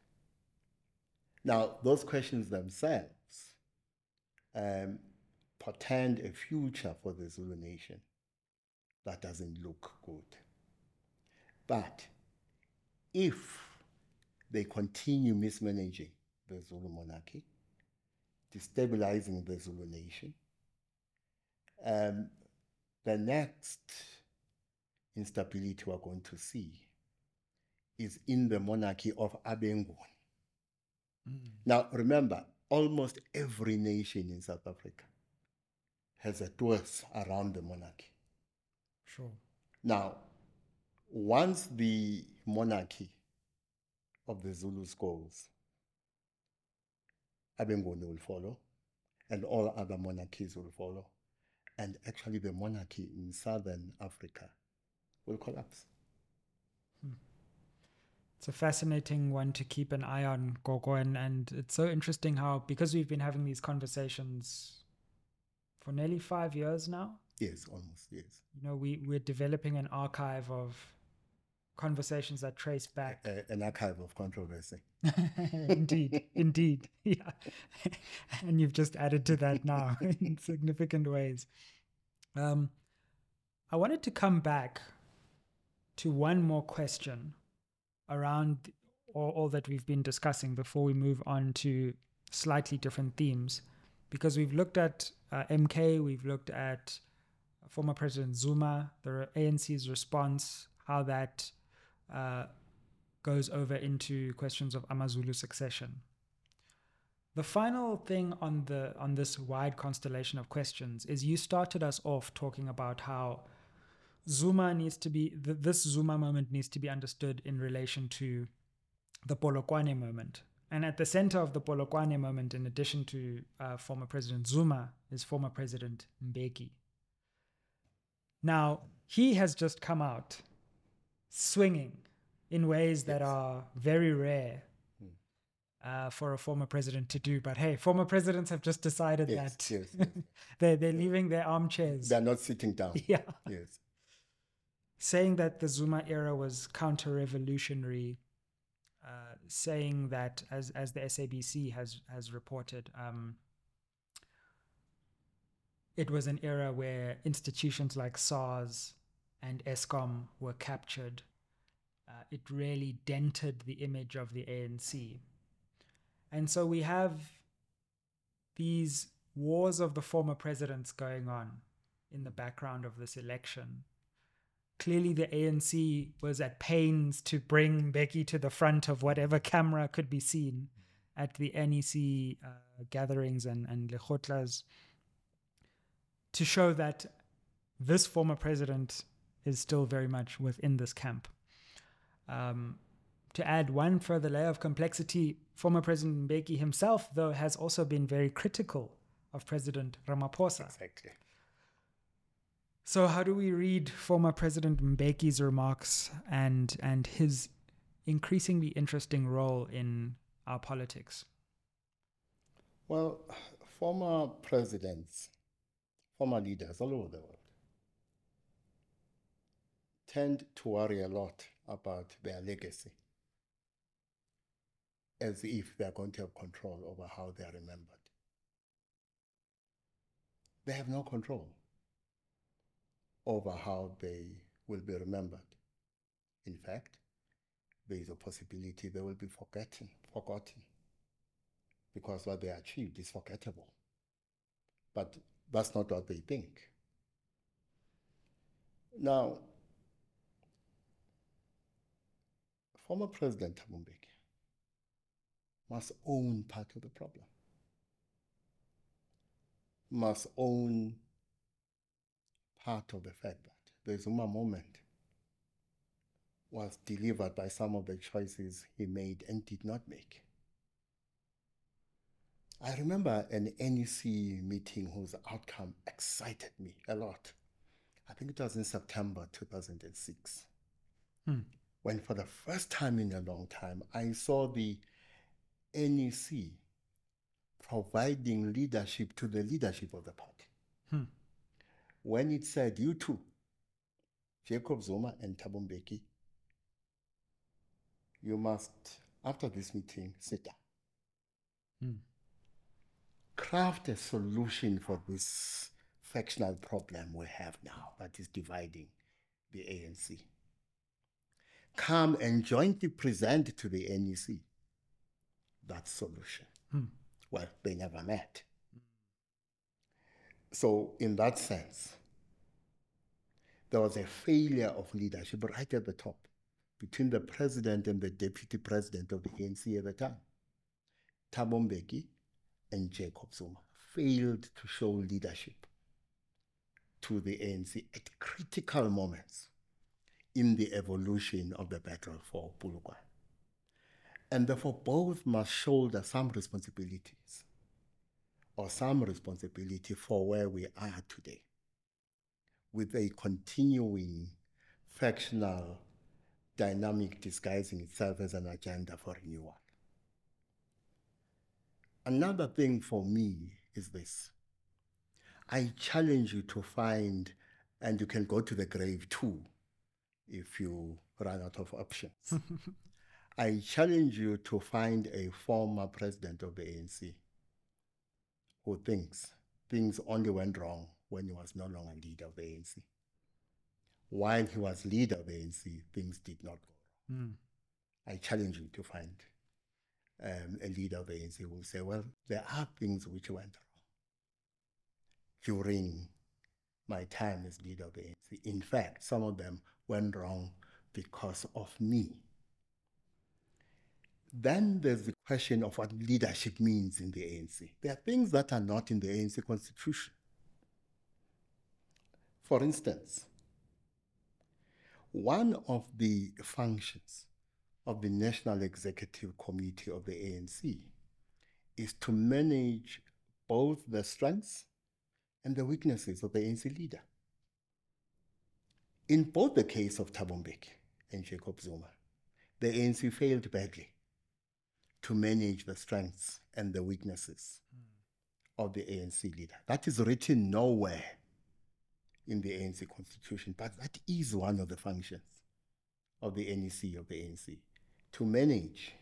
Now, those questions themselves um, portend a future for the Zulu nation that doesn't look good. But if they continue mismanaging the Zulu monarchy, destabilizing the Zulu nation, um, the next instability we're going to see is in the monarchy of Abengun. Mm. Now, remember, almost every nation in South Africa has a twist around the monarchy. Sure. Now, once the monarchy of the Zulus goes, Abengoni will follow, and all other monarchies will follow. And actually, the monarchy in southern Africa will collapse. Hmm. It's a fascinating one to keep an eye on, Gogo, and, and it's so interesting how because we've been having these conversations for nearly five years now, Yes, almost, yes. you know, we, we're developing an archive of conversations that trace back. A- an archive of controversy. indeed, indeed. Yeah. and you've just added to that now in significant ways. Um, I wanted to come back to one more question around all, all that we've been discussing before we move on to slightly different themes. Because we've looked at uh, MK, we've looked at former President Zuma, the ANC's response, how that uh, goes over into questions of Amazulu succession. The final thing on the on this wide constellation of questions is you started us off talking about how Zuma needs to be th- this Zuma moment needs to be understood in relation to the Polokwane moment. And at the center of the Polokwane moment, in addition to uh, former President Zuma, is former President Mbeki. Now, he has just come out swinging in ways that Yes. are very rare. uh, for a former president to do. But hey, former presidents have just decided Yes, that yes, yes. they're, they're leaving their armchairs. They're not sitting down. yeah. Yes. saying that the Zuma era was counter-revolutionary, uh, saying that as as the SABC has has reported, um, it was an era where institutions like SARS and Eskom were captured. Uh, it really dented the image of the ANC, and so we have these wars of the former presidents going on in the background of this election clearly the ANC was at pains to bring Mbeki to the front of whatever camera could be seen at the NEC uh, gatherings and, and Lekgotlas to show that this former president is still very much within this camp. Um, to add one further layer of complexity, former President Mbeki himself, though, has also been very critical of President Ramaphosa. Exactly. So, how do we read former President Mbeki's remarks and and his increasingly interesting role in our politics? Well, former presidents, former leaders all over the world tend to worry a lot about their legacy as if they're going to have control over how they are remembered. They have no control over how they will be remembered. In fact, there is a possibility they will be forgotten, forgotten, because what they achieved is forgettable. But that's not what they think. Now, former President Thabo Mbeki must own part of the problem, must own part of the fact that the Zuma moment was delivered by some of the choices he made and did not make. I remember an NEC meeting whose outcome excited me a lot. I think it was in September 2006, Hmm. When for the first time in a long time, I saw the NEC providing leadership to the leadership of the party. Hmm. When it said, you two, Jacob Zuma and Thabo Mbeki, you must, after this meeting, sit down. Hmm. Craft a solution for this factional problem we have now that is dividing the ANC. Come and jointly present to the NEC that solution. Hmm. Well, they never met. So, in that sense, there was a failure of leadership right at the top between the president and the deputy president of the ANC at the time. Thabo Mbeki and Jacob Zuma failed to show leadership to the ANC at critical moments in the evolution of the battle for Polokwane. And therefore, both must shoulder some responsibilities or some responsibility for where we are today with a continuing factional dynamic disguising itself as an agenda for renewal. Another thing for me is this I challenge you to find, and you can go to the grave too if you run out of options. I challenge you to find a former president of the ANC who thinks things only went wrong when he was no longer leader of the ANC. While he was leader of the ANC, things did not go wrong. Hmm. I challenge you to find um, a leader of the ANC who will say, well, there are things which went wrong during my time as leader of the ANC. In fact, some of them went wrong because of me. Then there's the question of what leadership means in the ANC. There are things that are not in the ANC constitution. For instance, one of the functions of the National Executive Committee of the ANC is to manage both the strengths and the weaknesses of the ANC leader. In both the case of Thabo Mbeki and Jacob Zuma, the ANC failed badly to manage the strengths and the weaknesses hmm. of the ANC leader. That is written nowhere in the ANC constitution, but that is one of the functions of the NEC of the ANC to manage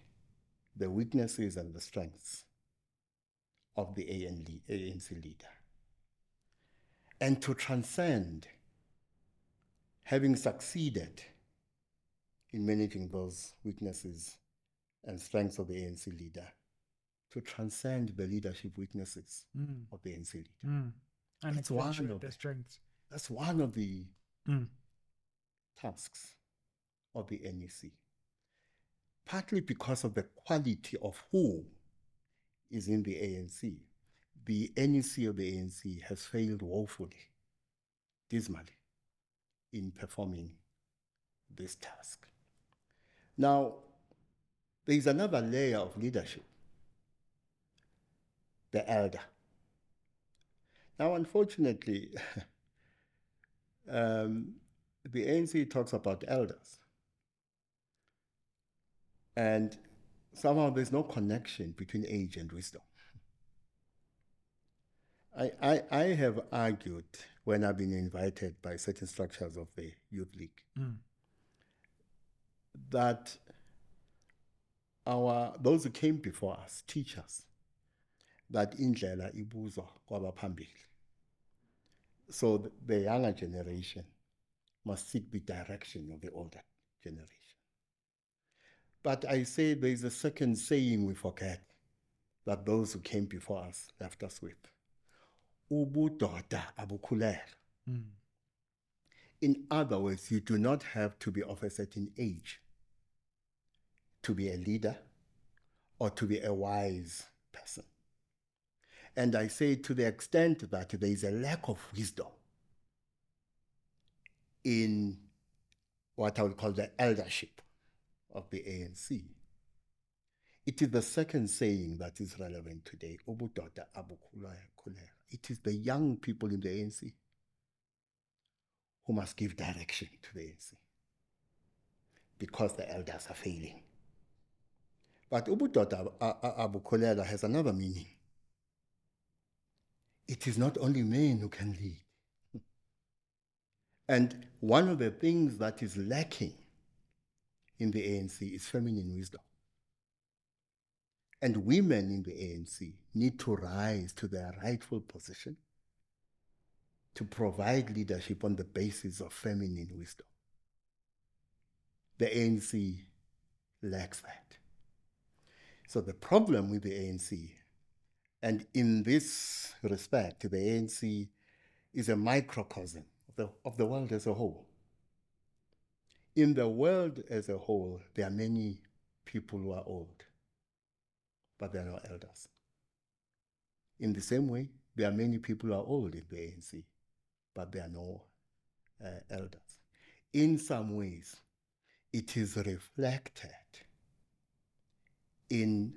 the weaknesses and the strengths of the ANC leader and to transcend having succeeded in managing those weaknesses and strengths of the ANC leader to transcend the leadership weaknesses Mm. of the ANC leader. Mm. And That's one of the- strengths. That's one of the Mm. tasks of the NEC. Partly because of the quality of who is in the ANC, the NEC of the ANC has failed woefully, dismally, in performing this task. Now, there is another layer of leadership the elder. Now, unfortunately, um, the ANC talks about elders. And somehow there's no connection between age and wisdom. I, I, I have argued when I've been invited by certain structures of the Youth League Mm. that our those who came before us teach us that indlela ibuzwa kwabaphambili. So th- the younger generation must seek the direction of the older generation. But I say there is a second saying we forget that those who came before us left us with. Ubudoda abukhulelwa. Mm. In other words, you do not have to be of a certain age to be a leader or to be a wise person. And I say to the extent that there is a lack of wisdom in what I would call the eldership of the ANC. It is the second saying that is relevant today. "Ubudoda abukhulelwa." It is the young people in the ANC who must give direction to the ANC because the elders are failing. But ubudoda uh, uh, a- a- has another meaning. It is not only men who can lead. And one of the things that is lacking in the ANC is feminine wisdom. And women in the ANC need to rise to their rightful position to provide leadership on the basis of feminine wisdom. The ANC lacks that. So the problem with the ANC, and in this respect, the ANC is a microcosm of the, of the world as a whole. In the world as a whole, there are many people who are old, but there are no elders. In the same way, there are many people who are old in the ANC, but there are no uh, elders. In some ways, it is reflected in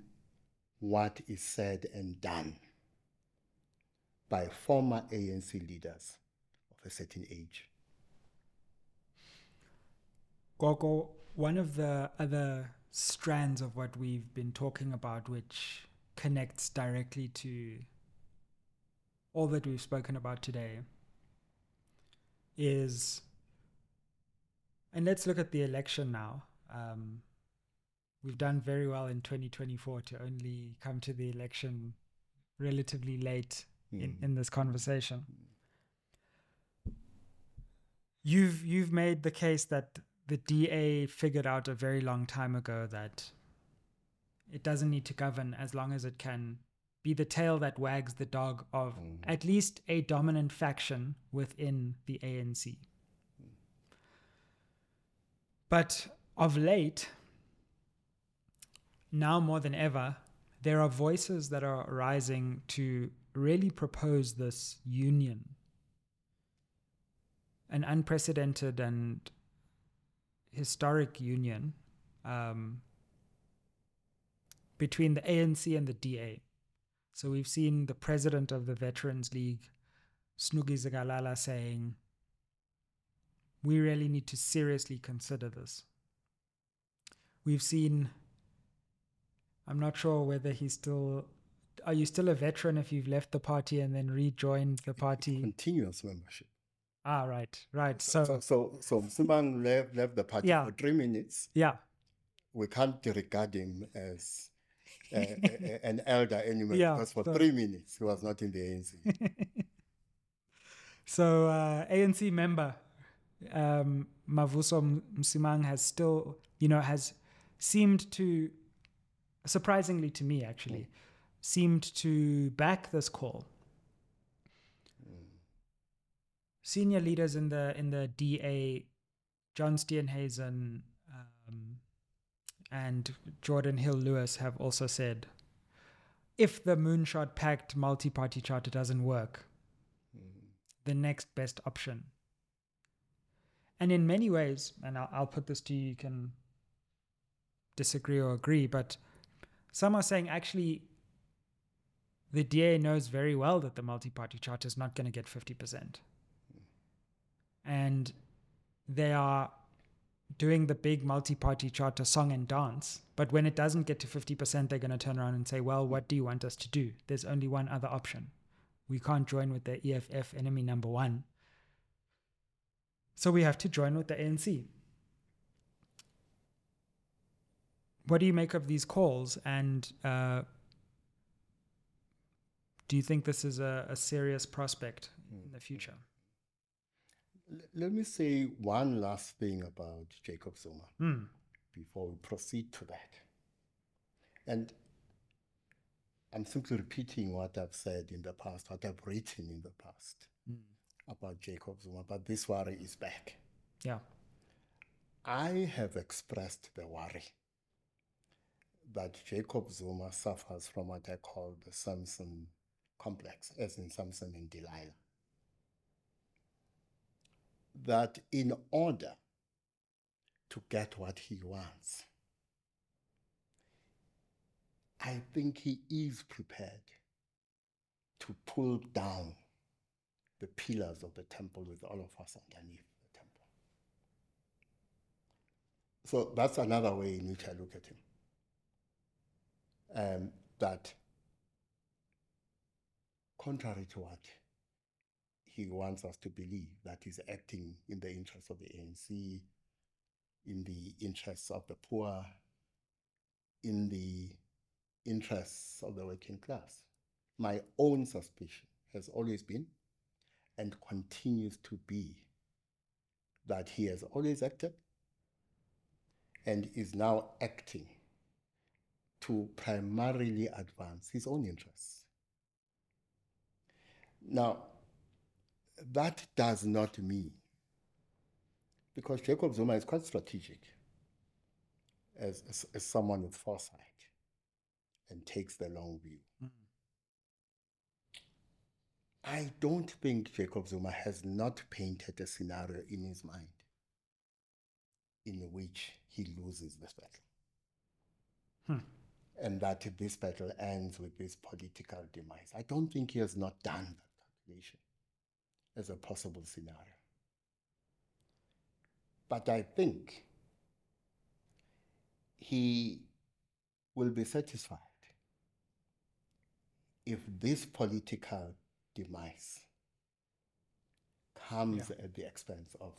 what is said and done by former ANC leaders of a certain age. Gogo, one of the other strands of what we've been talking about, which connects directly to all that we've spoken about today, is, and let's look at the election now. Um, we've done very well in 2024 to only come to the election relatively late in, Mm. in this conversation. You've you've made the case that the DA figured out a very long time ago that it doesn't need to govern as long as it can be the tail that wags the dog of Mm. at least a dominant faction within the ANC. But of late, now more than ever, there are voices that are rising to really propose this union. An unprecedented and historic union um, between the ANC and the DA. So we've seen the president of the Veterans League, Snuki Zikalala, saying, we really need to seriously consider this. We've seen I'm not sure whether he's still. Are you still a veteran if you've left the party and then rejoined the party? Continuous membership. Ah, right, right. So, So, so, so Msimang left, left the party Yeah. for three minutes. yeah, We can't regard him as uh, an elder anymore Yeah, because for so- three minutes he was not in the ANC. so uh, ANC member um, Mavuso Msimang has still, you know, has seemed to, surprisingly to me actually, seemed to back this call. Senior leaders in the in the DA, John Steenhuisen um, and Jordan Hill Lewis have also said, if the Moonshot Pact multi-party charter doesn't work, the next best option. And in many ways, and I'll, I'll put this to you, you can disagree or agree, but some are saying actually the DA knows very well that the multi party charter is not going to get 50%. And they are doing the big multi party charter song and dance. But when it doesn't get to 50%, they're going to turn around and say, well, what do you want us to do? There's only one other option. We can't join with the EFF enemy number one. So we have to join with the ANC. What do you make of these calls? And uh, do you think this is a, a serious prospect in the future? Let me say one last thing about Jacob Zuma Hmm. before we proceed to that. And I'm simply repeating what I've said in the past, what I've written in the past about Jacob Zuma, but this worry is back. Yeah. I have expressed the worry that Jacob Zuma suffers from what I call the Samson complex, as in Samson and Delilah. That in order to get what he wants, I think he is prepared to pull down the pillars of the temple with all of us underneath the temple. So that's another way in which I look at him. Um, that, contrary to what he wants us to believe, that he's acting in the interests of the ANC, in the interests of the poor, in the interests of the working class. My own suspicion has always been and continues to be that he has always acted and is now acting to primarily advance his own interests. Now, that does not mean, because Jacob Zuma is quite strategic as, as, as someone with foresight and takes the long view. I don't think Jacob Zuma has not painted a scenario in his mind in which he loses this battle. Hmm. And that this battle ends with this political demise. I don't think he has not done that calculation as a possible scenario. But I think he will be satisfied if this political demise comes at the expense of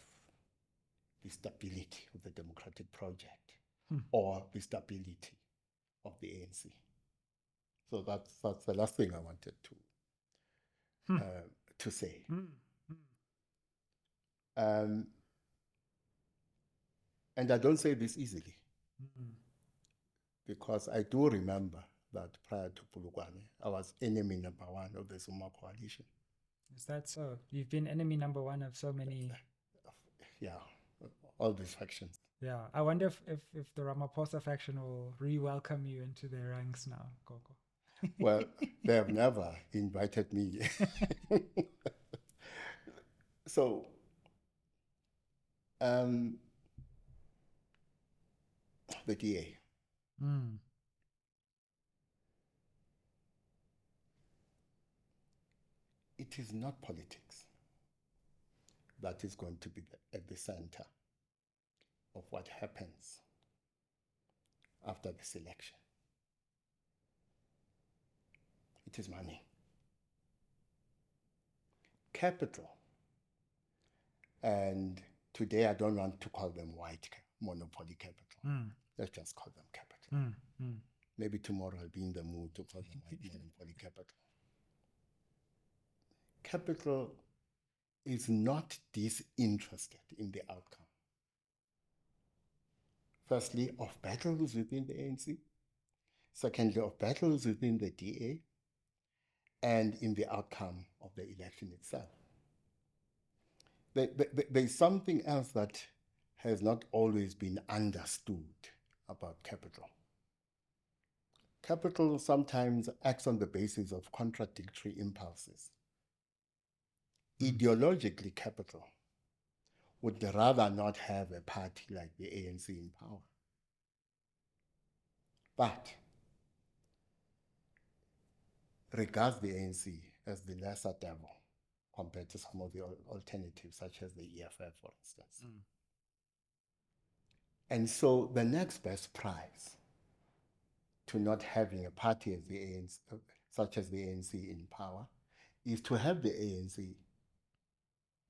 the stability of the democratic project Hmm. or the stability of the ANC. So that's that's the last thing I wanted to Hmm. uh, to say. Hmm. Um, and I don't say this easily Hmm. because I do remember that prior to Polokwane, I was enemy number one of the Zuma coalition. Is that so? You've been enemy number one of so many. Yeah, all these factions. Yeah. I wonder if, if, if the Ramaphosa faction will re welcome you into their ranks now, Gogo. Well, they have never invited me. so, um, the DA. Hmm. It is not politics that is going to be at the center of what happens after this election. it is money. Capital. And today I don't want to call them white monopoly capital. Mm, Let's just call them capital. mm. Maybe tomorrow I'll be in the mood to call them white monopoly capital. Capital is not disinterested in the outcome. Firstly, of battles within the ANC. Secondly, of battles within the DA. And in the outcome of the election itself. There- there- there- There's something else that has not always been understood about capital. Capital sometimes acts on the basis of contradictory impulses. Hmm. Ideologically, capital would rather not have a party like the ANC in power. But regards the ANC as the lesser devil compared to some of the alternatives, such as the EFF, for instance. Mm. And so the next best prize to not having a party as the ANC, such as the ANC in power, is to have the ANC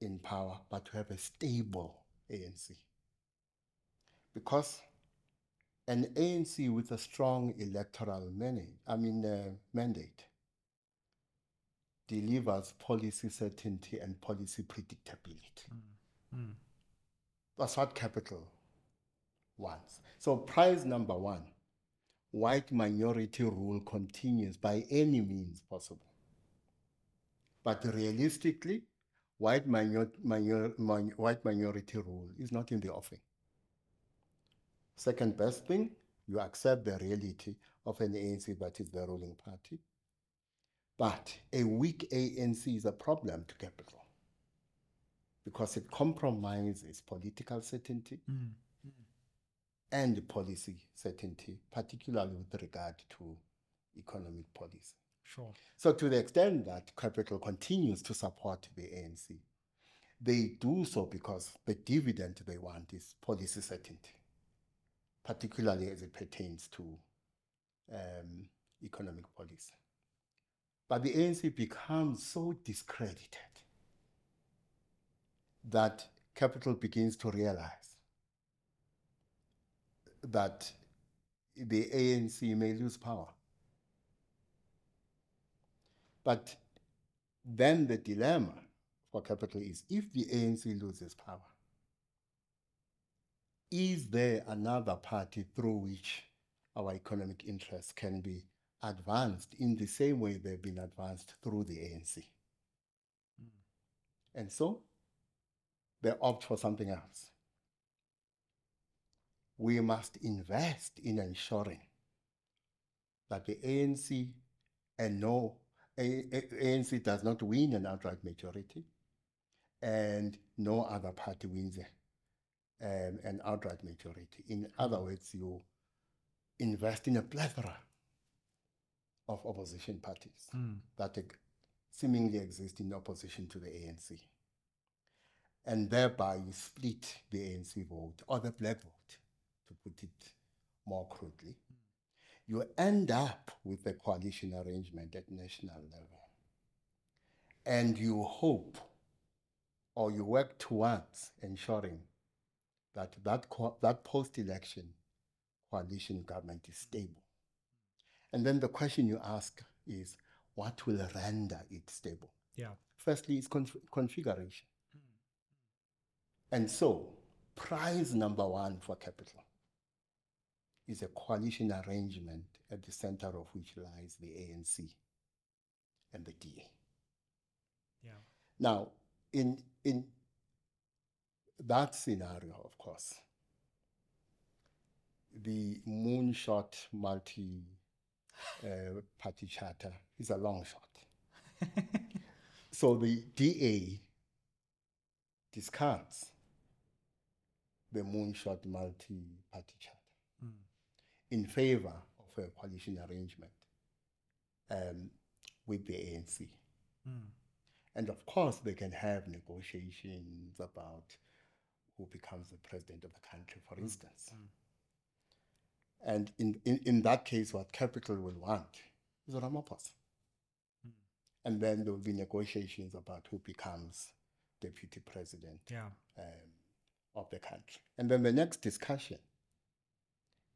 in power, but to have a stable ANC. Because an ANC with a strong electoral mandate, I mean uh, mandate, delivers policy certainty and policy predictability. Mm. That's what capital wants. So, prize number one white minority rule continues by any means possible. But realistically, white, minor, minor, min- white minority rule is not in the offing. Second best thing, you accept the reality of an ANC that is the ruling party. But a weak ANC is a problem to capital because it compromises political certainty Mm. and policy certainty, particularly with regard to economic policy. Sure. So, to the extent that capital continues to support the ANC, they do so because the dividend they want is policy certainty, particularly as it pertains to um, economic policy. But the ANC becomes so discredited that capital begins to realize that the ANC may lose power. But then the dilemma for capital is if the ANC loses power, is there another party through which our economic interests can be advanced in the same way they've been advanced through the ANC? And so they opt for something else. We must invest in ensuring that the ANC and no ANC does not win an outright majority, and no other party wins um, an outright majority. In other words, you invest in a plethora of opposition parties Mm. that seemingly exist in opposition to the ANC. And thereby you split the ANC vote or the black vote, to put it more crudely. You end up with a coalition arrangement at national level. And you hope or you work towards ensuring that that, co- that post-election coalition government is stable. And then the question you ask is, what will render it stable? Yeah. Firstly, it's conf- configuration. Hmm. And so, prize number one for capital is a coalition arrangement at the center of which lies the ANC and the DA. Yeah. Now, in, in that scenario, of course, the moonshot multi uh, party charter is a long shot. so the DA discards the moonshot multi party charter Mm. in favor of a coalition arrangement um, with the ANC. Mm. And of course, they can have negotiations about who becomes the president of the country, for instance. And in, in, in that case, what capital will want is a Ramaphosa. And then there will be negotiations about who becomes deputy president Yeah. um, of the country. And then the next discussion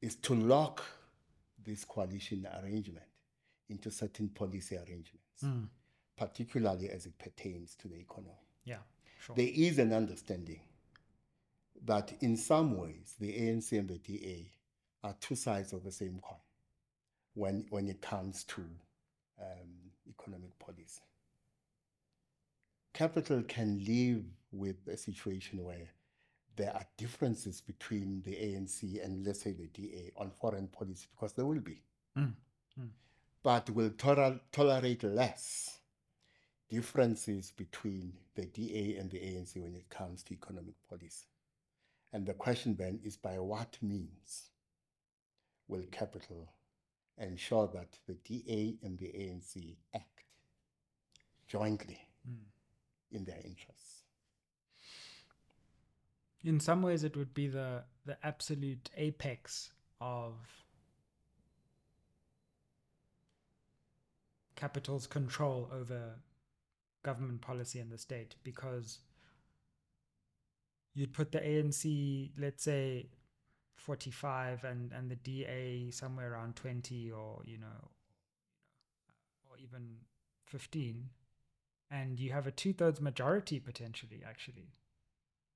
is to lock this coalition arrangement into certain policy arrangements, Mm. particularly as it pertains to the economy. Yeah. Sure. There is an understanding that in some ways the ANC and the DA are two sides of the same coin when, when it comes to um, economic policy. Capital can live with a situation where there are differences between the ANC and, let's say, the DA on foreign policy, because there will be, Mm, mm. but will tol- tolerate less differences between the DA and the ANC when it comes to economic policy. And the question then is by what means will capital ensure that the DA and the ANC act jointly Mm. in their interests? In some ways, it would be the the absolute apex of capital's control over government policy in the state because you'd put the ANC, let's say, 45 and, and the DA somewhere around 20 or, you know, or even 15. And you have a two thirds majority potentially, actually.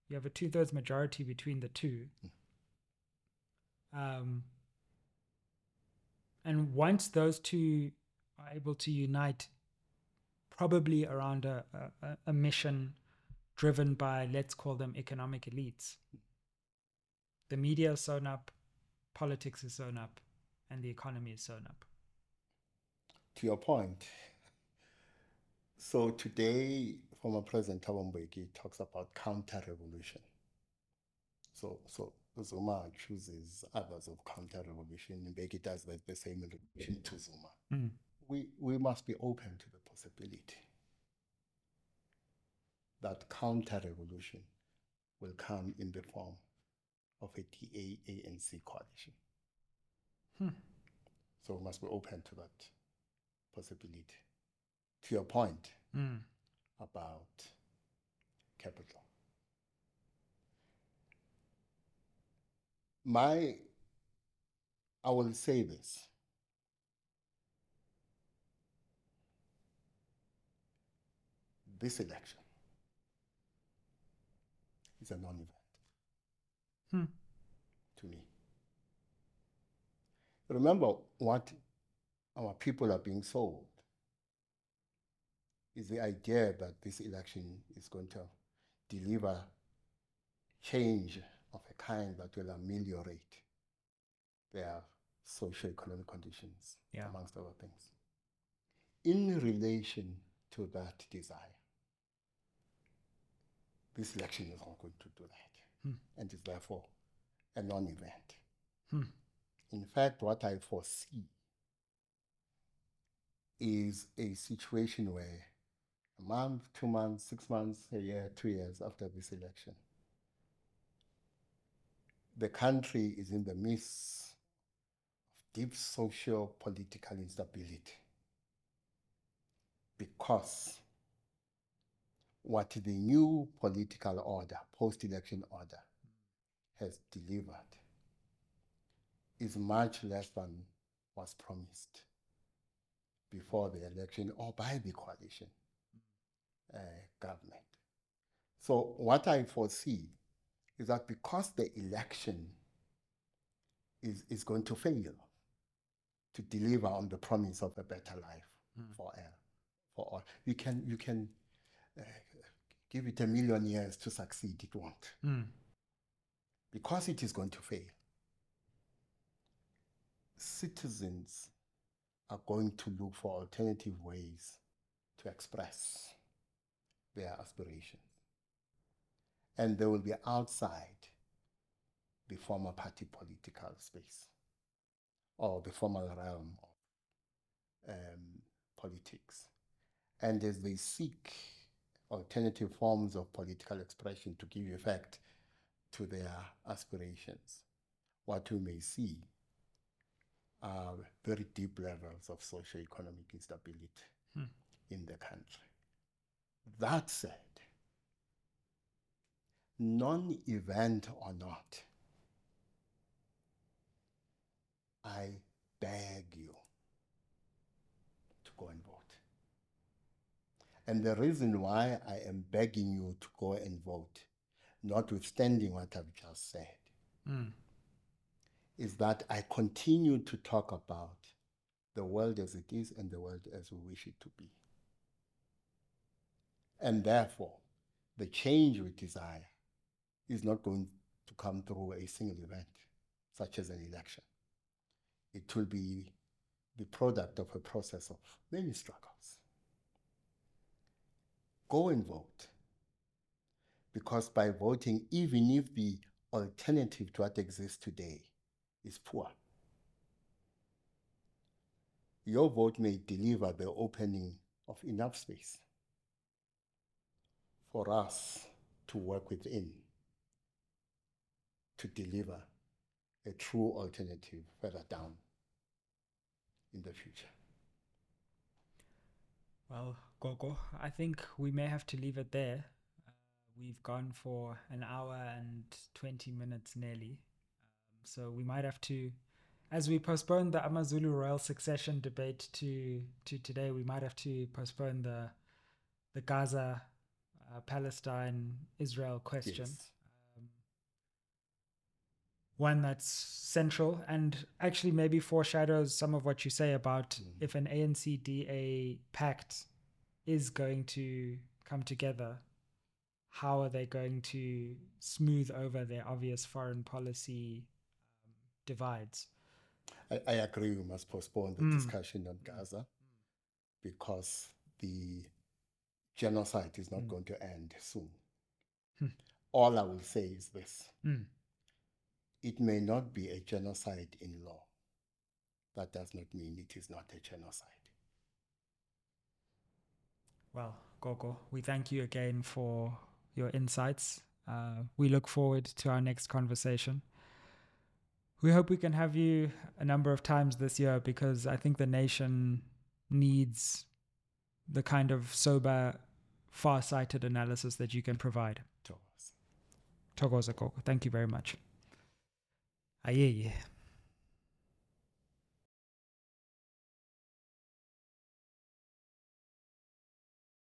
You have a two thirds majority between the two. Um, and once those two are able to unite, probably around a, a, a- a mission driven by, let's call them economic elites, the media is sewn up, politics is sewn up, and the economy is sewn up. To your point, so today, former President Thabo Mbeki talks about counter-revolution. So, so Zuma chooses others of counter-revolution. and Mbeki does the, the same in relation to Zuma. Mm. We, we must be open to the possibility that counter-revolution will come in the form of a DA-ANC coalition. Hmm. So we must be open to that possibility. To your point Mm. about capital. My, I will say this. This election is a non event Hmm. to me. Remember what our people are being sold is the idea that this election is going to deliver change of a kind that will ameliorate their socio-economic conditions, Yeah. amongst other things. In relation to that desire, this election is not going to do that, Hmm. and is therefore a non-event. Hmm. In fact, what I foresee is a situation where a month, two months, six months, a year, two years after this election, the country is in the midst of deep social political instability because what the new political order, post election order, has delivered is much less than was promised before the election or by the coalition uh, government. So, what I foresee is that because the election is, is going to fail to deliver on the promise of a better life Mm. for all, for all, you can, you can uh, give it a million years to succeed, it won't Mm. because it is going to fail, citizens are going to look for alternative ways to express their aspirations. And they will be outside the former party political space or the formal realm of um, politics. And as they seek alternative forms of political expression to give effect to their aspirations, what we may see are very deep levels of socio-economic instability Hmm. in the country. That said, non event or not, I beg you to go and. And the reason why I am begging you to go and vote, notwithstanding what I've just said, hmm. is that I continue to talk about the world as it is and the world as we wish it to be. And therefore, the change we desire is not going to come through a single event, such as an election. It will be the product of a process of many struggles. Go and vote. Because by voting, even if the alternative to what exists today is poor, your vote may deliver the opening of enough space for us to work within to deliver a true alternative further down in the future. Well, Gogo, I think we may have to leave it there. Uh, we've gone for an hour and 20 minutes nearly. Um, so we might have to, as we postpone the Amazulu royal succession debate to, to today, we might have to postpone the, the Gaza, uh, Palestine, Israel question. Yes. Um, one that's central and actually maybe foreshadows some of what you say about if an ANC DA pact is going to come together, how are they going to smooth over their obvious foreign policy um, divides? I, I agree we must postpone the discussion on Gaza because the genocide is not going to end soon. All I will say is this Mm. it may not be a genocide in law. That does not mean it is not a genocide. Well, Gogo, we thank you again for your insights. Uh, we look forward to our next conversation. We hope we can have you a number of times this year because I think the nation needs the kind of sober, far sighted analysis that you can provide. Togoza Gogo, thank you very much. Aye, yeah.